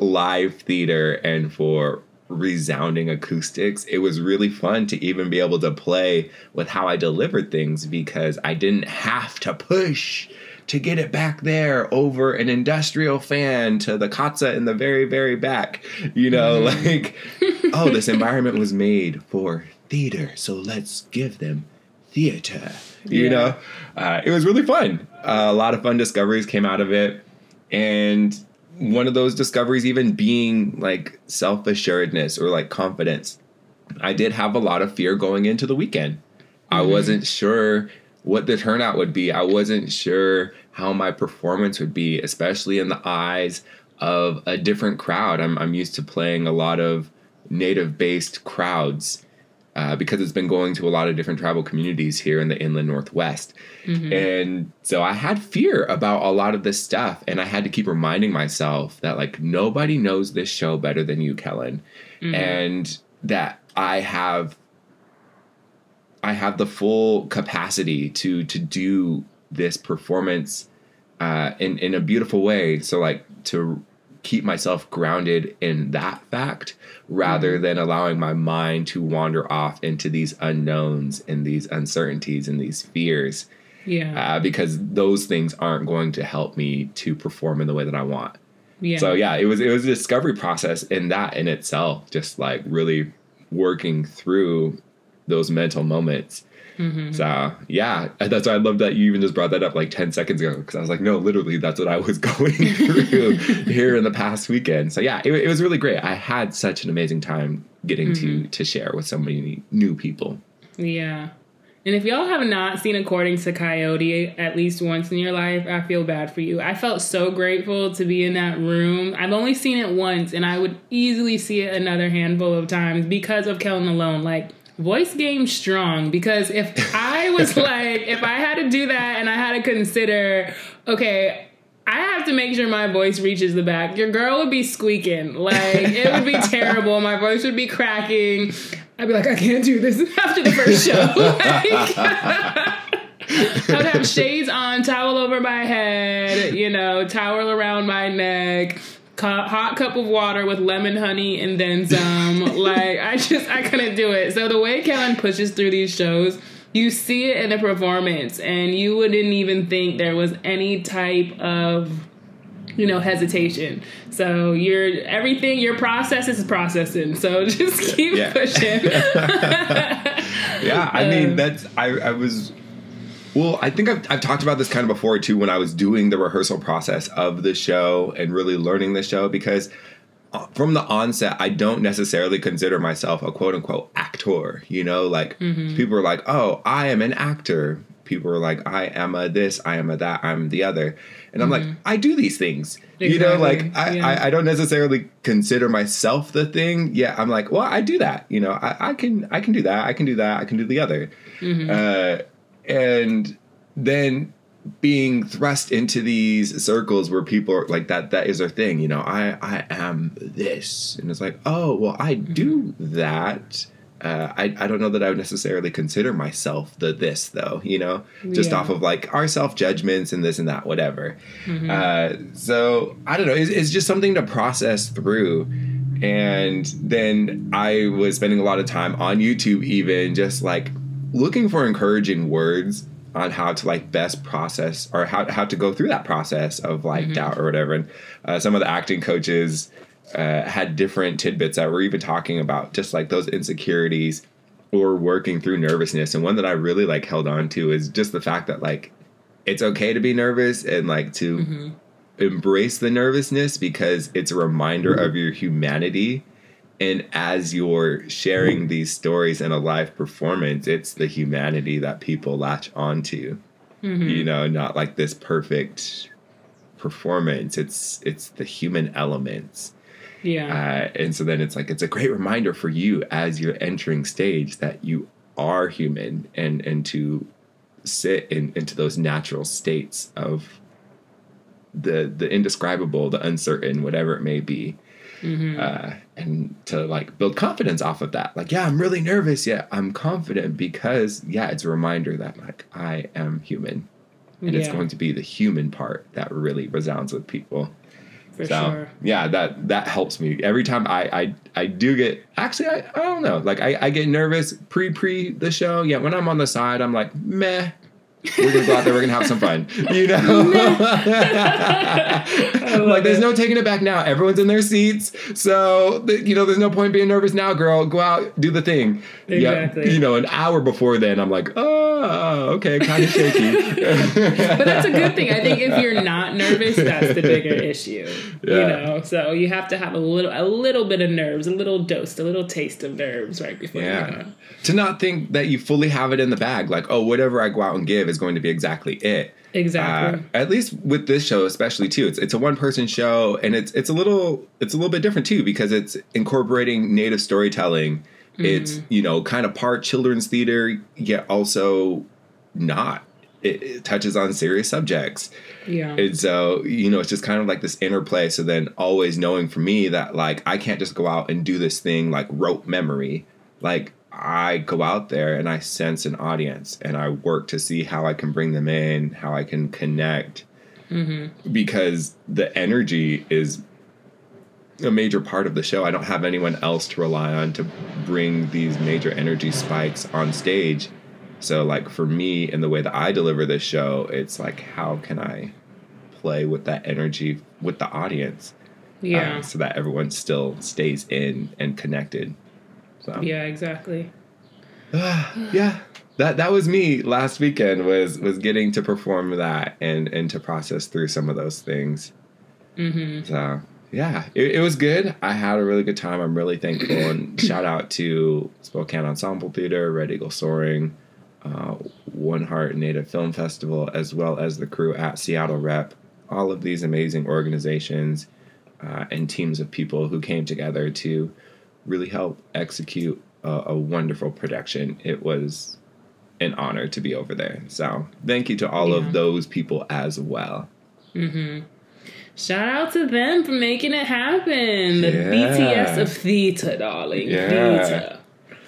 live theater and for resounding acoustics, it was really fun to even be able to play with how I delivered things because I didn't have to push to get it back there over an industrial fan to the katza in the very, very back. You know, like, oh, this environment was made for theater, so let's give them theater. You Yeah. know, uh, it was really fun. Uh, a lot of fun discoveries came out of it. And one of those discoveries even being like self assuredness or like confidence. I did have a lot of fear going into the weekend. I mm-hmm. wasn't sure what the turnout would be. I wasn't sure how my performance would be, especially in the eyes of a different crowd. I'm, I'm used to playing a lot of native based crowds uh, because it's been going to a lot of different tribal communities here in the inland northwest. And so I had fear about a lot of this stuff. And I had to keep reminding myself that, like, nobody knows this show better than you, Kellen. And that I have. I have the full capacity to to do this performance uh, in in a beautiful way. So like to keep myself grounded in that fact rather than allowing my mind to wander off into these unknowns and these uncertainties and these fears Yeah. uh, because those things aren't going to help me to perform in the way that I want. yeah. So yeah, it was it was a discovery process in that in itself, just like really working through those mental moments. Mm-hmm. So yeah, that's why I love that you even just brought that up like ten seconds ago because I was like, no, literally, that's what I was going through here in the past weekend. So yeah, it, it was really great. I had such an amazing time getting to mm-hmm. to share with so many new people. Yeah. And if y'all have not seen According to Coyote at least once in your life, I feel bad for you. I felt so grateful to be in that room. I've only seen it once, and I would easily see it another handful of times because of Kellen Malone. Like, voice game strong because if I was like, if I had to do that and I had to consider, okay, I have to make sure my voice reaches the back. Your girl would be squeaking. Like, it would be terrible. My voice would be cracking. I'd be like, I can't do this after the first show. like, I'd have shades on, towel over my head, you know, towel around my neck, hot cup of water with lemon honey and then some. like, I just, I couldn't do it. So the way Kellen pushes through these shows, you see it in the performance, and you wouldn't even think there was any type of you know hesitation so you're everything your process is processing so just keep Yeah. pushing yeah, I mean Um, that's I, I was well, I think I've, I've talked about this kind of before too when I was doing the rehearsal process of the show and really learning the show because uh, from the onset I don't necessarily consider myself a quote unquote actor, you know, like people are like, "Oh, I am an actor." People are like, "I am a this, I am a that, I'm the other." And I'm like, "I do these things." You know, like I, Yeah. I I don't necessarily consider myself the thing. Yeah, I'm like, well, I do that. You know, I, I can I can do that. I can do that. I can do the other. Uh, and then being thrust into these circles where people are like that that is their thing you know i i am this and it's like oh well i do that uh, I, I don't know that I would necessarily consider myself the this though, you know, just Yeah. off of like our self judgments and this and that, whatever. Uh, so I don't know. It's, it's just something to process through. And then I was spending a lot of time on YouTube, even just like looking for encouraging words on how to like best process or how, how to go through that process of like doubt or whatever. And uh, some of the acting coaches uh, had different tidbits that were even talking about just like those insecurities or working through nervousness. And one that I really like held on to is just the fact that like it's okay to be nervous and like to embrace the nervousness because it's a reminder of your humanity. And as you're sharing these stories in a live performance, it's the humanity that people latch onto. You know, not like this perfect performance. It's it's the human elements. yeah Uh, and so then it's like it's a great reminder for you as you're entering stage that you are human and and to sit in, into those natural states of the the indescribable, the uncertain, whatever it may be. Uh, and to like build confidence off of that. Like, yeah, I'm really nervous. Yeah, I'm confident because yeah, it's a reminder that like I am human. And it's going to be the human part that really resounds with people. for So sure yeah, that that helps me every time I I, I do get actually I, I don't know like I, I get nervous pre pre the show yeah when I'm on the side I'm like meh we're gonna go out there we're gonna have some fun. You know? Like there's no taking it back now. Everyone's in their seats. So th- you know there's no point being nervous now girl. Go out do the thing. Exactly. yeah you know an hour before then I'm like oh, oh okay kind of shaky. But that's a good thing. I think if you're not nervous, that's the bigger issue. You know, so you have to have a little, a little bit of nerves, a little dose, a little taste of nerves right before you Yeah. go. To not think that you fully have it in the bag, like, oh, whatever I go out and give is going to be exactly it. Exactly. Uh, at least with this show, especially too, it's it's a one person show, and it's it's a little it's a little bit different too because it's incorporating native storytelling. It's you know kind of part children's theater, yet also not. It, it touches on serious subjects. yeah. And so, you know, it's just kind of like this interplay. So then always knowing for me that like I can't just go out and do this thing like rote memory. Like I go out there and I sense an audience and I work to see how I can bring them in, how I can connect. Mm-hmm. Because the energy is a major part of the show. I don't have anyone else to rely on to bring these major energy spikes on stage. So like for me and the way that I deliver this show, it's like how can I play with that energy with the audience yeah. Um, so that everyone still stays in and connected. So yeah. Exactly. yeah. That that was me last weekend was was getting to perform that and and to process through some of those things. Mm-hmm. So yeah, it, it was good. I had a really good time. I'm really thankful and shout out to Spokane Ensemble Theater, Red Eagle Soaring, uh, One Heart Native Film Festival, as well as the crew at Seattle Rep. All of these amazing organizations uh, and teams of people who came together to really help execute a, a wonderful production. It was an honor to be over there. So thank you to all Yeah. of those people as well. Mm-hmm. Shout out to them for making it happen. The Yeah. BTS of theater, darling. Yeah. Theater.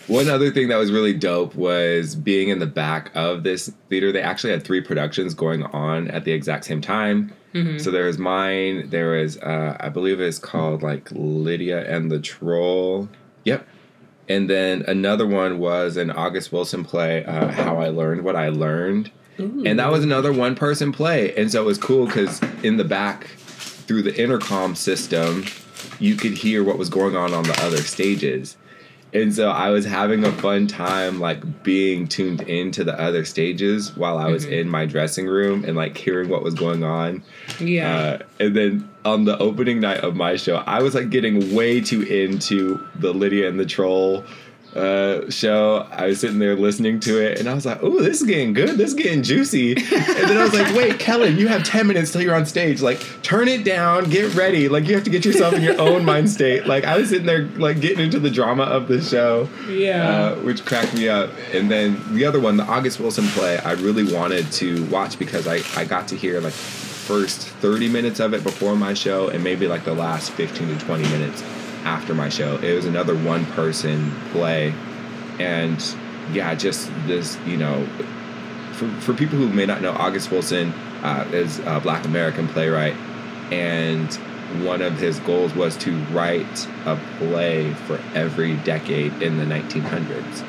One other thing that was really dope was being in the back of this theater. They actually had three productions going on at the exact same time. So there was mine. There was, uh, I believe it's called like Lydia and the Troll. Yep. And then another one was an August Wilson play, uh, How I Learned What I Learned. And that was another one person play. And so it was cool because in the back, through the intercom system, you could hear what was going on on the other stages. And so I was having a fun time, like being tuned into the other stages while I was in my dressing room and like hearing what was going on. Yeah. Uh, and then on the opening night of my show, I was like getting way too into the Lydia and the Troll uh, show. I was sitting there listening to it, and I was like, "Oh, this is getting good. This is getting juicy." and then I was like, "Wait, Kellen, you have ten minutes till you're on stage. Like, turn it down. Get ready. Like, you have to get yourself in your own mind state." Like, I was sitting there like getting into the drama of the show yeah. uh, which cracked me up. And then the other one, the August Wilson play, I really wanted to watch because I, I got to hear like first 30 minutes of it before my show and maybe like the last 15 to 20 minutes after my show. It was another one person play. And yeah, just this, you know, for, for people who may not know, August Wilson uh, is a black American playwright. And one of his goals was to write a play for every decade in the 1900s.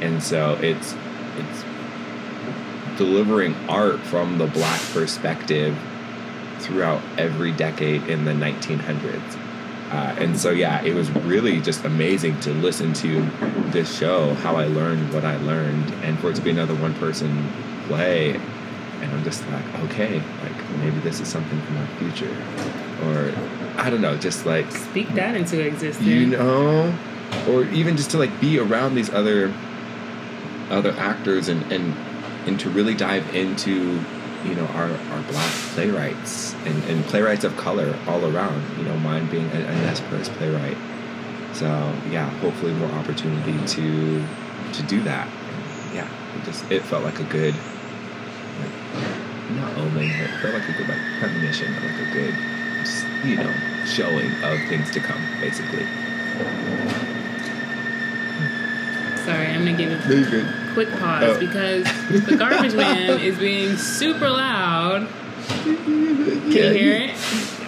And so it's it's delivering art from the black perspective throughout every decade in the 1900s. Uh, and so, yeah, it was really just amazing to listen to this show, how I learned what I learned, and for it to be another one person play. And I'm just like, okay, like maybe this is something for my future. Or I don't know, just like Speak that into existence. you know or even just to like be around these other other actors and and and to really dive into you know our our black playwrights and, and playwrights of color all around you know mine being a, a Nez Perce playwright. So yeah hopefully more opportunity to to do that. Yeah it just it felt like a good like not omen but it felt like a good like premonition of like a good just, you know showing of things to come basically. Sorry, I'm gonna give a Very good. Quick pause Oh. because the garbage man is being super loud. Can Yeah, you hear it?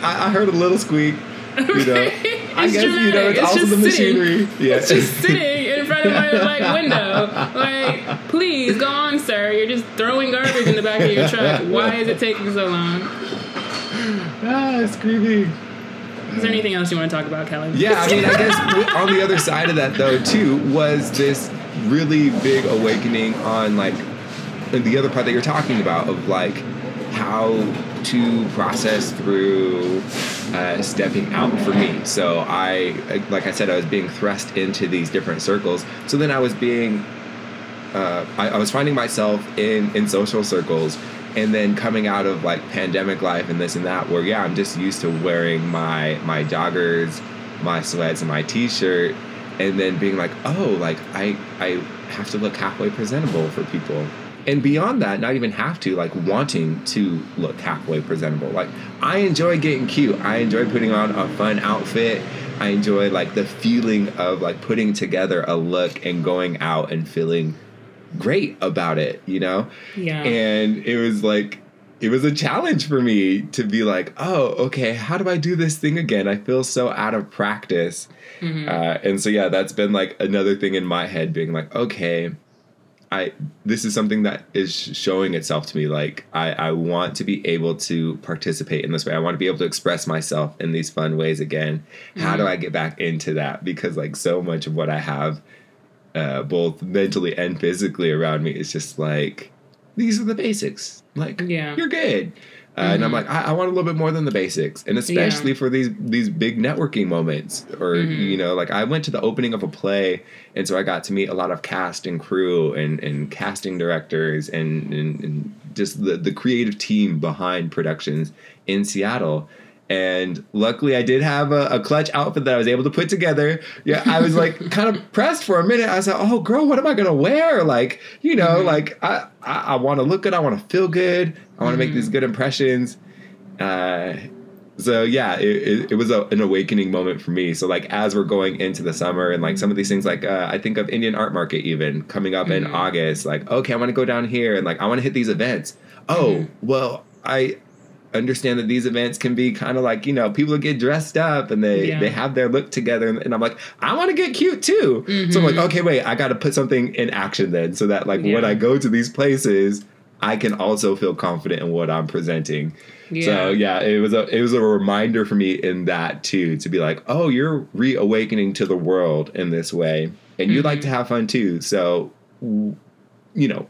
I, I heard a little squeak. You know, I guess you know it's, It's also just the sitting. machinery. Yeah, It's just sitting in front of my like window. Like, please go on, sir. You're just throwing garbage in the back of your truck. Why is it taking so long? ah, it's creepy. Is there anything else you want to talk about, Kelly? Yeah, I mean, I guess on the other side of that though too was this really big awakening on like the other part that you're talking about of like how to process through uh, stepping out for me. So I, like I said, I was being thrust into these different circles. So then I was being, uh, I, I was finding myself in in social circles and then coming out of like pandemic life and this and that where yeah i'm just used to wearing my my joggers my sweats and my t-shirt and then being like oh like i i have to look halfway presentable for people. And beyond that not even have to like wanting to look halfway presentable. Like i enjoy getting cute. I enjoy putting on a fun outfit. I enjoy like the feeling of like putting together a look and going out and feeling great about it you know? Yeah. and it was like it was a challenge for me to be like oh okay how do i do this thing again? I feel so out of practice. Mm-hmm. uh, and so yeah that's been like another thing in my head being like okay i this is something that is showing itself to me like i i want to be able to participate in this way. I want to be able to express myself in these fun ways again. How do i get back into that? Because like so much of what i have uh, both mentally and physically around me is just like these are the basics like Yeah. you're good Uh, And I'm like, I, I want a little bit more than the basics, and especially Yeah. for these these big networking moments, or you know, like I went to the opening of a play, and so I got to meet a lot of cast and crew and and casting directors and and, and just the the creative team behind productions in Seattle. And luckily, I did have a, a clutch outfit that I was able to put together. Yeah, I was like kind of pressed for a minute. I was like, "Oh, girl, what am I gonna wear?" Like, you know, like I I, I want to look good. I want to feel good. I want to make these good impressions. Uh, so yeah, it, it, it was a, an awakening moment for me. So like as we're going into the summer and like some of these things, like uh, I think of Indian Art Market even coming up in August. Like okay, I want to go down here and like I want to hit these events. Oh well, I understand that these events can be kind of like you know people get dressed up and they Yeah. they have their look together and, and i'm like i want to get cute too. So i'm like mm-hmm. okay wait i gotta put something in action then so that like when i go to these places i can also feel confident in what i'm presenting. So yeah. it was a it was a reminder for me in that too to be like oh you're reawakening to the world in this way and you like to mm-hmm. have fun too. So you know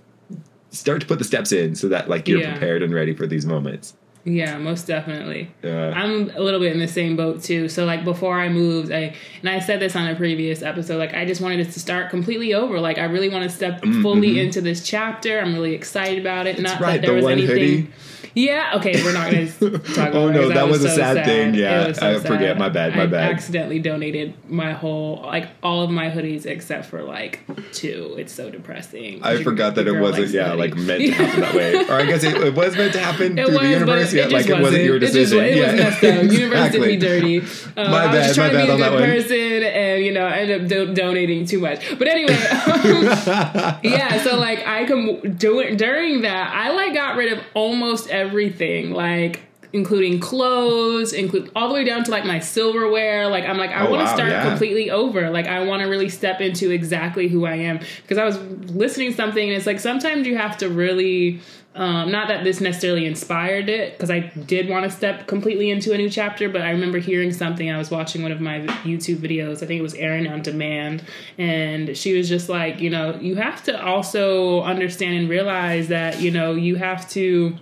start to put the steps in so that like you're Yeah. prepared and ready for these moments Yeah, most definitely. Yeah. I'm a little bit in the same boat too. So like before I moved, I and I said this on a previous episode, like I just wanted it to start completely over. Like I really want to step fully into this chapter. I'm really excited about it. Not Mm-hmm. right, that there the was anything hoodie. Yeah, okay, we're not gonna talk about Oh, no, that was a so sad thing. Yeah, was I forget. My bad, my I bad. accidentally donated my whole like all of my hoodies except for like two. It's so depressing. I forgot that it wasn't yeah the like meant to happen that way or I guess it, it was meant to happen It through was, the universe it, yeah it like it wasn't your It, just, decision it yeah was messed up. Universe exactly. did me dirty. Um, My I was bad, just trying my to be bad a on that good one. person, and you know, I ended up do- donating too much. But anyway, um, yeah. So like, I can do it during that. I like got rid of almost everything, like including clothes, include all the way down to like my silverware. Like I'm like I Oh, want to wow, start yeah. completely over. Like I want to really step into exactly who I am because I was listening to something and it's like sometimes you have to really um, not that this necessarily inspired it because I did want to step completely into a new chapter, but I remember hearing something. I was watching one of my YouTube videos. I think it was Erin on Demand, and she was just like, you know, you have to also understand and realize that you know you have to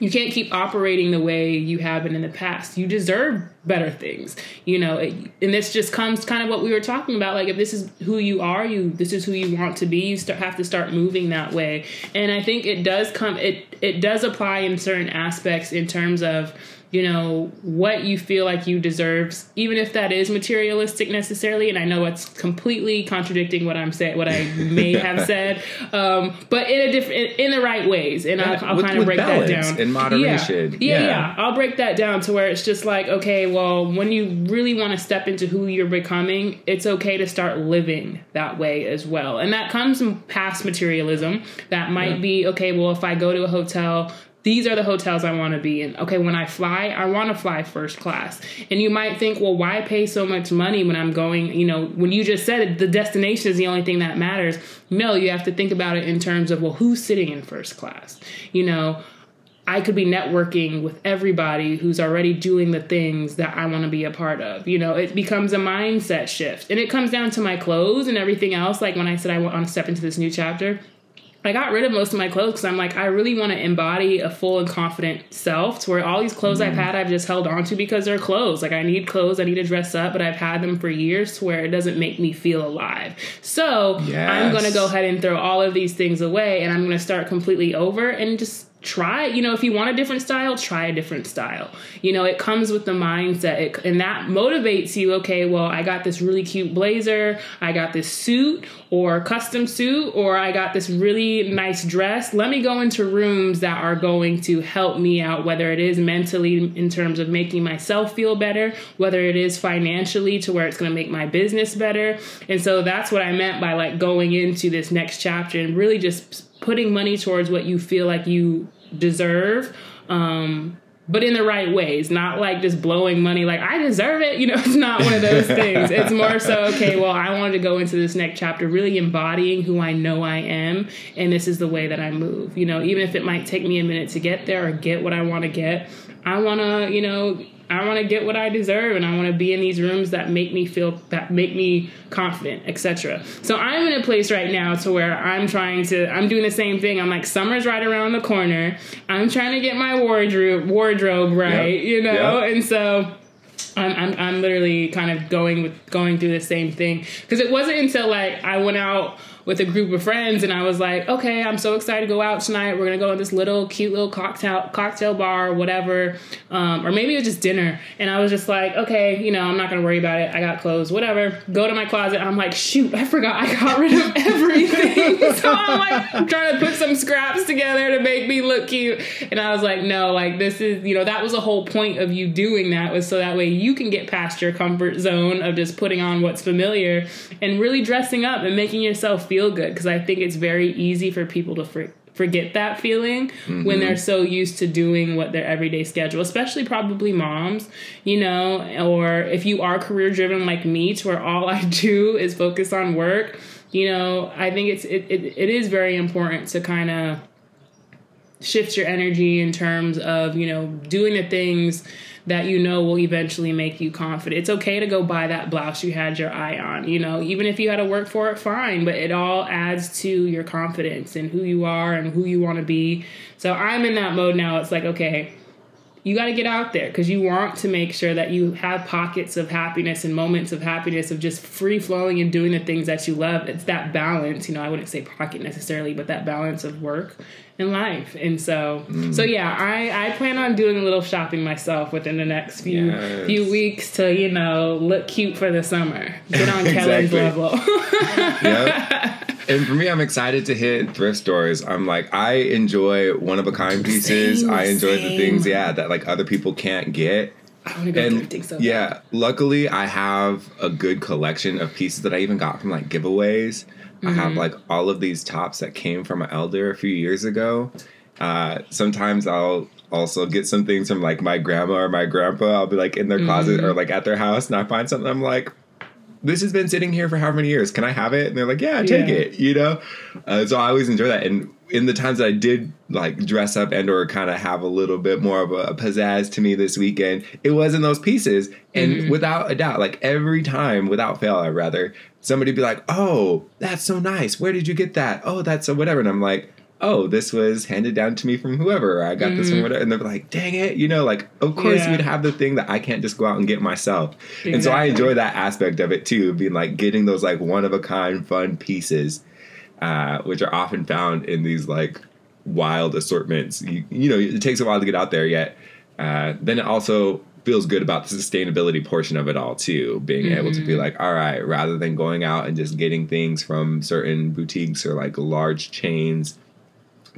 you can't keep operating the way you have been in the past. You deserve better things, you know. It, and this just comes kind of what we were talking about. Like if this is who you are, you this is who you want to be. You start, have to start moving that way. And I think it does come. It it does apply in certain aspects in terms of you know what you feel like you deserve even if that is materialistic necessarily and i know it's completely contradicting what i'm saying what i may have said um, but in a different in the right ways and Yeah, i'll, I'll with- kind of break that down in moderation. yeah. Yeah, Yeah. yeah i'll break that down to where it's just like okay well when you really want to step into who you're becoming it's okay to start living that way as well and that comes from past materialism that might be okay well if i go to a hotel these are the hotels I want to be in. Okay, when I fly, I want to fly first class. And you might think, well, why pay so much money when I'm going, you know, when you just said it, the destination is the only thing that matters. No, you have to think about it in terms of, well, who's sitting in first class? You know, I could be networking with everybody who's already doing the things that I want to be a part of. You know, it becomes a mindset shift. And it comes down to my clothes and everything else. Like when I said I want to step into this new chapter, I got rid of most of my clothes because I'm like, I really want to embody a full and confident self to where all these clothes I've mm. had, I've just held on to because they're clothes. Like, I need clothes, I need to dress up, but I've had them for years to where it doesn't make me feel alive. So I'm going to go ahead and throw all of these things away and I'm going to start completely over and just try you know if you want a different style try a different style. You know it comes with the mindset. It, and that motivates you okay well i got this really cute blazer i got this suit or custom suit or i got this really nice dress. Let me go into rooms that are going to help me out whether it is mentally in terms of making myself feel better whether it is financially to where it's going to make my business better. And so that's what i meant by like going into this next chapter and really just putting money towards what you feel like you deserve um but in the right ways not like just blowing money like i deserve it you know it's not one of those things. It's more so okay well i wanted to go into this next chapter really embodying who i know i am and this is the way that i move you know even if it might take me a minute to get there or get what i want to get i want to you know I want to get what I deserve and I want to be in these rooms that make me feel that make me confident, etc. So I'm in a place right now to where I'm trying to I'm doing the same thing. I'm like summer's right around the corner. I'm trying to get my wardrobe wardrobe right, Yep. you know? Yep. And so I'm, I'm, I'm literally kind of going with going through the same thing because it wasn't until like I went out with a group of friends and I was like, okay, I'm so excited to go out tonight. We're gonna go to this little cute little cocktail cocktail bar, or whatever, um, or maybe it was just dinner. And I was just like, okay, you know, I'm not gonna worry about it. I got clothes, whatever. Go to my closet. I'm like, shoot, I forgot I got rid of everything. so I'm like trying to put some scraps together to make me look cute. And I was like, no, like this is, you know, that was the whole point of you doing that was so that way you can get past your comfort zone of just putting on what's familiar and really dressing up and making yourself feel good. Because I think it's very easy for people to for, forget that feeling when they're mm-hmm. so used to doing what their everyday schedule, especially probably moms, you know, or if you are career driven like me, to where all I do is focus on work. You know, I think it's it, it, it is very important to kind of shift your energy in terms of you know doing the things that you know will eventually make you confident. It's okay to go buy that blouse you had your eye on, you know, even if you had to work for it, fine, but it all adds to your confidence and who you are and who you want to be. So I'm in that mode now. It's like, okay, you got to get out there because you want to make sure that you have pockets of happiness and moments of happiness of just free flowing and doing the things that you love. It's that balance, you know, I wouldn't say pocket necessarily, but that balance of work and life. And so, so mm. yeah, I, I plan on doing a little shopping myself within the next few Yes. few weeks to, you know, look cute for the summer. Get on Kelly's level. Yep. And for me, I'm excited to hit thrift stores. I'm like, I enjoy one of a kind pieces. Same, I enjoy the things, yeah, that like other people can't get. I want to go And thrifting so yeah, luckily I have a good collection of pieces that I even got from like giveaways. I Mm-hmm. have like all of these tops that came from an elder a few years ago. Uh, sometimes I'll also get some things from like my grandma or my grandpa. I'll be like in their closet Mm-hmm. or like at their house and I find something. I'm like, this has been sitting here for how many years? Can I have it? And they're like, yeah, take Yeah. it. You know. Uh, so I always enjoy that. And in the times that I did like dress up and or kind of have a little bit more of a pizzazz to me this weekend, it was in those pieces. And without a doubt, like every time, without fail, I'd rather somebody be like, oh, that's so nice. Where did you get that? Oh, that's so whatever. And I'm like. Oh, this was handed down to me from whoever. I got this from whatever, and they're like, "Dang it!" You know, like, of course Yeah. we'd have the thing that I can't just go out and get myself. And so I enjoy that aspect of it too, being like getting those like one of a kind fun pieces, uh, which are often found in these like wild assortments. You, you know, it takes a while to get out there yet. Uh, then it also feels good about the sustainability portion of it all too, being able to be like, all right, rather than going out and just getting things from certain boutiques or like large chains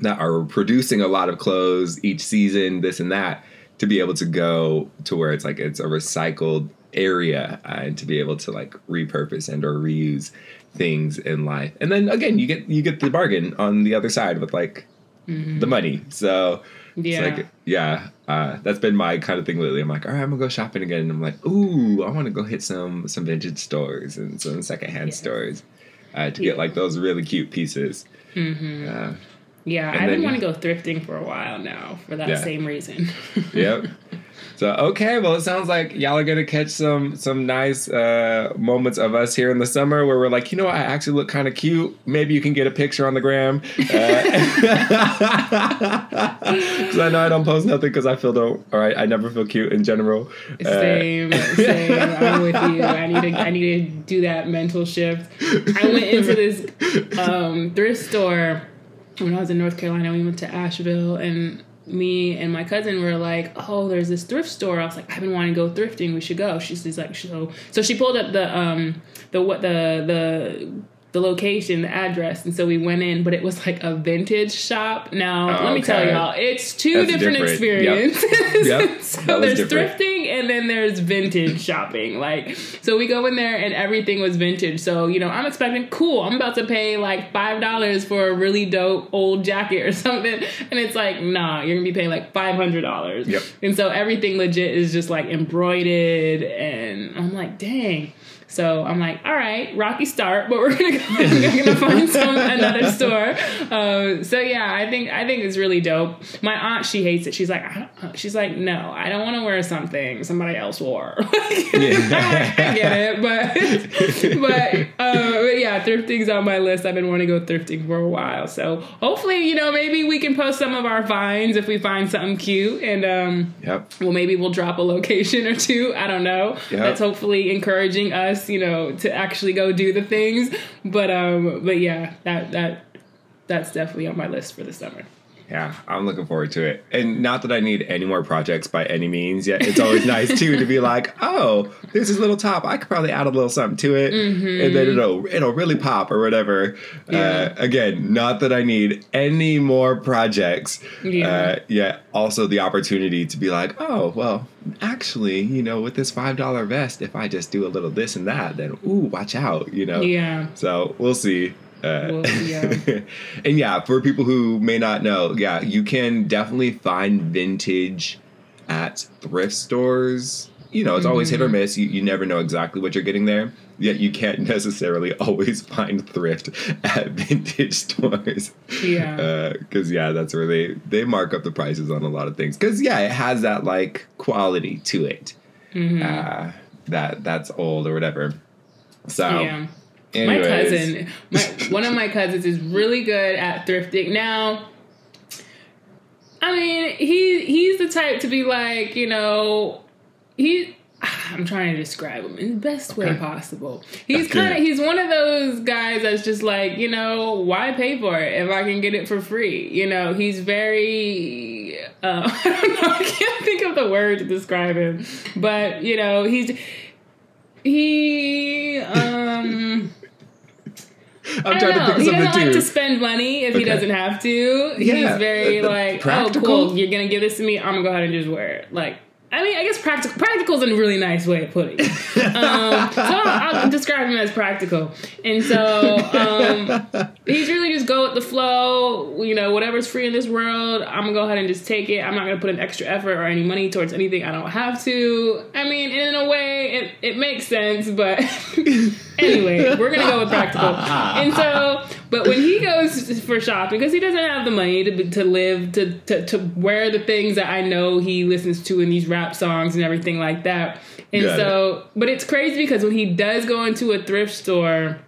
that are producing a lot of clothes each season, this and that, to be able to go to where it's like it's a recycled area uh, and to be able to like repurpose and or reuse things in life. And then again, you get you get the bargain on the other side with like the money. So Yeah. it's like yeah, uh, that's been my kind of thing lately. I'm like, all right, I'm gonna go shopping again. And I'm like, ooh, I want to go hit some some vintage stores and some secondhand Yes. stores uh, to get like those really cute pieces. Mm-hmm. Uh, Yeah, And I've been wanting to go thrifting for a while now for that Yeah. same reason. yep. So okay, well, it sounds like y'all are gonna catch some some nice uh, moments of us here in the summer where we're like, you know, what, I actually look kind of cute. Maybe you can get a picture on the gram. Because I know I don't post nothing because I feel don't. All right, I never feel cute in general. Uh, Same, same. I'm with you. I need to I need to do that mental shift. I went into this um, thrift store when I was in North Carolina. We went to Asheville and me and my cousin were like, "Oh, there's this thrift store." I was like, "I've been wanting to go thrifting. We should go." She's like, "So." So she pulled up the um the what the the the location, the address, and so we went in, but it was like a vintage shop. Now, Oh, let me tell y'all, it's two That's different, different. Experiences. Yep. so there's different. thrifting and then there's vintage shopping. Like, so we go in there and everything was vintage. So, you know, I'm expecting, cool, I'm about to pay like $5 for a really dope old jacket or something. And it's like, nah, you're gonna be paying like $500. Yep. And so everything legit is just like embroidered. And I'm like, dang. So I'm like, all right, rocky start, but we're gonna we're gonna find some another store. Um, so yeah, I think I think it's really dope. My aunt she hates it. She's like, I don't, she's like, no, I don't want to wear something somebody else wore. I, I get it, but but, uh, but yeah, thrifting's on my list. I've been wanting to go thrifting for a while. So hopefully, you know, maybe we can post some of our finds if we find something cute, and um, Yep. well, maybe we'll drop a location or two. I don't know. Yep. That's hopefully encouraging us, you know, to actually go do the things. But um, but yeah, that that that's definitely on my list for the summer. Yeah, I'm looking forward to it. And not that I need any more projects by any means yet. It's always nice too to be like, oh, there's this little top. I could probably add a little something to it, and then it'll it'll really pop or whatever. Mm-hmm. Yeah. Uh, again, not that I need any more projects. Yeah. Uh, yet also the opportunity to be like, oh, well, actually, you know, with this five dollar vest, if I just do a little this and that, then ooh, watch out, you know. Yeah. So we'll see. Uh, Well, yeah. and yeah, for people who may not know, yeah, you can definitely find vintage at thrift stores. You know, it's always hit or miss. You, you never know exactly what you're getting there. Yet you can't necessarily always find thrift at vintage stores. Yeah. Because yeah, that's where they they mark up the prices on a lot of things. Because yeah, it has that like quality to it. Uh, that that's old or whatever. So yeah. My cousin, my, one of my cousins is really good at thrifting. Now, I mean, he he's the type to be like, you know, he. I'm trying to describe him in the best way possible. He's kind of he's one of those guys that's just like, you know, why pay for it if I can get it for free? You know, he's very uh, I don't know, I can't think of the word to describe him, but you know, he's he um I'm trying to know. think of He something doesn't like to spend money if he doesn't have to. Yeah, He's very the- the like, practical? oh, cool. You're gonna give this to me. I'm gonna go ahead and just wear it. Like, I mean, I guess practical. Practical is a really nice way of putting it. Um, so I'll, I'll describe him as practical. And so um, he's really just go with the flow. You know, whatever's free in this world, I'm gonna go ahead and just take it. I'm not gonna put an extra effort or any money towards anything I don't have to. I mean, in a way, it, it makes sense, but anyway, we're gonna go with practical. And so, but when he goes for shopping, because he doesn't have the money to to live to, to to wear the things that I know he listens to in these rap songs and everything like that. And Got so, but it's crazy because when he does go into a thrift store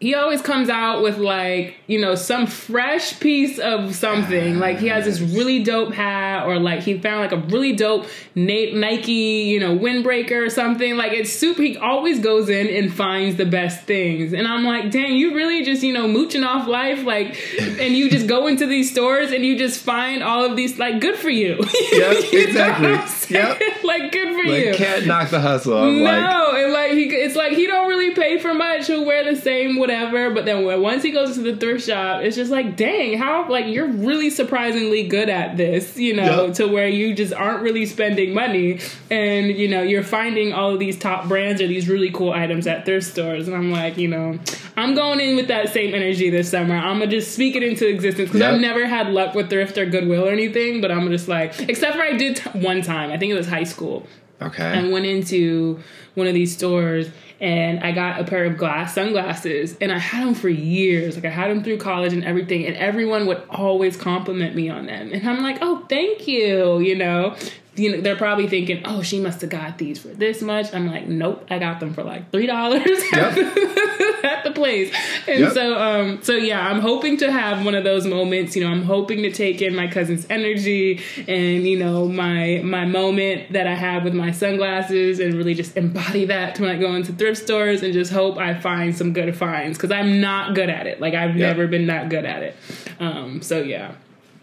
he always comes out with like you know some fresh piece of something like he has this really dope hat or like he found like a really dope nike you know windbreaker or something like it's super he always goes in and finds the best things and i'm like dang you really just you know mooching off life like and you just go into these stores and you just find all of these like good for you Yep, You exactly. Yep. like good for you can't knock the hustle. I'm no, like and like he, it's like he don't really pay for much. He'll wear the same whatever, but then when, once he goes to the thrift shop, it's just like, dang, how like you're really surprisingly good at this, you know, Yep. to where you just aren't really spending money, and you know you're finding all of these top brands or these really cool items at thrift stores, and I'm like, you know, I'm going in with that same energy this summer. I'm gonna just speak it into existence because Yep. I've never had luck with thrift or Goodwill or anything, but I'm just like, except for I did t- one time. I think it was high school. Okay. went into one of these stores and I got a pair of glass sunglasses and I had them for years. Like I had them through college and everything, and everyone would always compliment me on them. And I'm like, oh, thank you. You know, you know, they're probably thinking, oh, she must have got these for this much. I'm like, nope, I got them for like three dollars at the place. And Yep. so, um, so yeah, I'm hoping to have one of those moments. You know, I'm hoping to take in my cousin's energy and you know my my moment that I have with my sunglasses and really just embody that when I go into thrift stores and just hope I find some good finds because I'm not good at it. Like I've Yep. never been that good at it. Um, so yeah,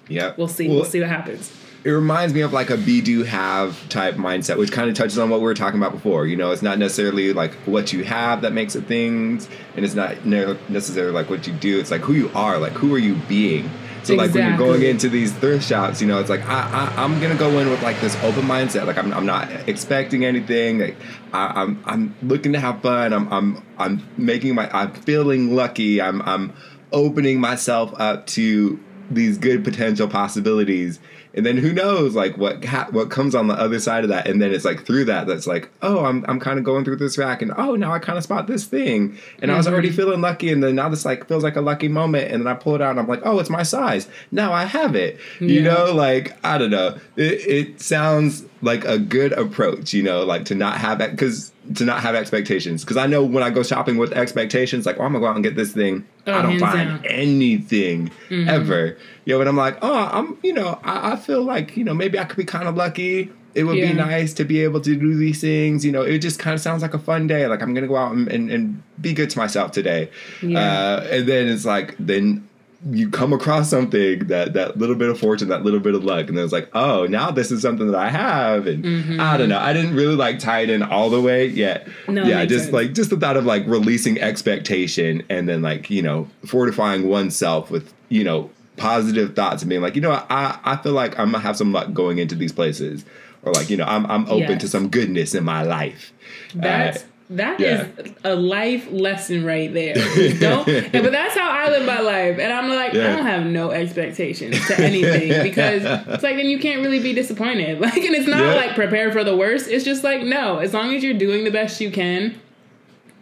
Yeah. we'll see. Well, we'll see what happens. It reminds me of like a be do have type mindset, which kind of touches on what we were talking about before. You know, it's not necessarily like what you have that makes it things, and it's not ne- necessarily like what you do. It's like who you are. Like who are you being? So like when you're going into these thrift shops, you know, it's like I, I I'm gonna go in with like this open mindset. Like I'm I'm not expecting anything. Like I, I'm I'm looking to have fun. I'm I'm I'm making my I'm feeling lucky. I'm I'm opening myself up to these good potential possibilities and then who knows like what ha- what comes on the other side of that. And then it's like through that that's like oh i'm, I'm kind of going through this rack and oh now i kind of spot this thing. And i was already Mm-hmm. feeling lucky and then now this like feels like a lucky moment. And then i pull it out and i'm like oh it's my size. Now i have it. You know like i don't know. It, it sounds like a good approach you know like to not have that because to not have expectations. Because i know when i go shopping with expectations like oh i'm gonna go out and get this thing. Oh, i don't find down. anything Mm-hmm. ever you know and i'm like oh i'm you know I, I feel like you know maybe i could be kind of lucky it would Yeah. be nice to be able to do these things you know it just kind of sounds like a fun day like i'm gonna go out and, and, and be good to myself today Yeah. uh, and then it's like then you come across something that that little bit of fortune that little bit of luck and then it's like oh now this is something that i have and Mm-hmm. i don't know i didn't really like tie it in all the way yet No, yeah just sense. like just the thought of like releasing expectation and then like you know fortifying oneself with you know positive thoughts and being like you know i i feel like i'm gonna have some luck going into these places or like you know i'm, I'm open Yes. to some goodness in my life That's Uh, that is yeah. a life lesson right there. Don't, but that's how I live my life, and I'm like, Yeah. I don't have no expectations to anything because it's like then you can't really be disappointed. Like, and it's not Yeah. like prepare for the worst. It's just like no, as long as you're doing the best you can,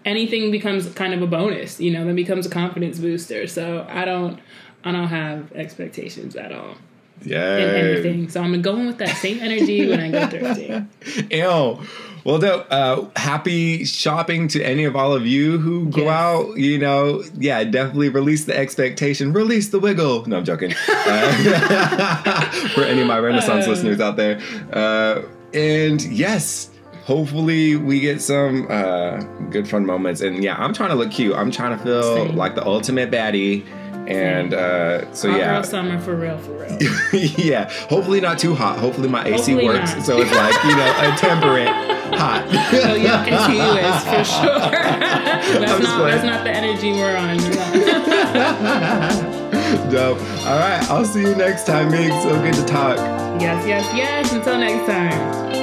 anything becomes kind of a bonus. You know, then becomes a confidence booster. So I don't, I don't have expectations at all yeah in anything. So I'm going with that same energy when I go thrifting. Ew. Well. Uh, happy shopping to any of all of you who go Yes. out. You know, yeah, definitely release the expectation, release the wiggle. No, I'm joking. Uh, for any of my Renaissance Uh. listeners out there. Uh, and yes, hopefully we get some uh, good fun moments. And yeah, I'm trying to look cute. I'm trying to feel Same. like the ultimate baddie. And uh, so Hot yeah, girl summer for real, for real. yeah. Hopefully not too hot. Hopefully my AC Hopefully works, not. so it's like you know a temperate hot. Oh yeah, continuous for sure. that's I'm not that's not the energy we're on. Dope. All right, I'll see you next time, Mig. So good to talk. yes, yes, yes. Until next time.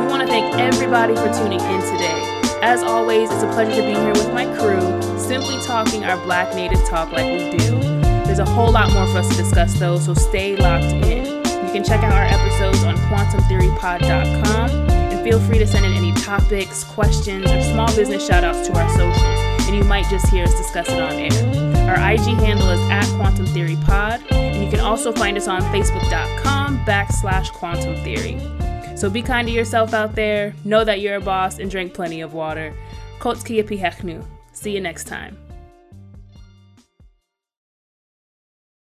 We want to thank everybody for tuning in today. As always, it's a pleasure to be here with my crew, simply talking our Black Native talk like we do. There's a whole lot more for us to discuss, though, so stay locked in. You can check out our episodes on quantumtheorypod.com and feel free to send in any topics, questions, or small business shout outs to our socials, and you might just hear us discuss it on air. Our IG handle is at Quantum Theory Pod, and you can also find us on Facebook.com backslash Quantum Theory. So be kind to yourself out there, know that you're a boss, and drink plenty of water. Kotski Hechnu. See you next time.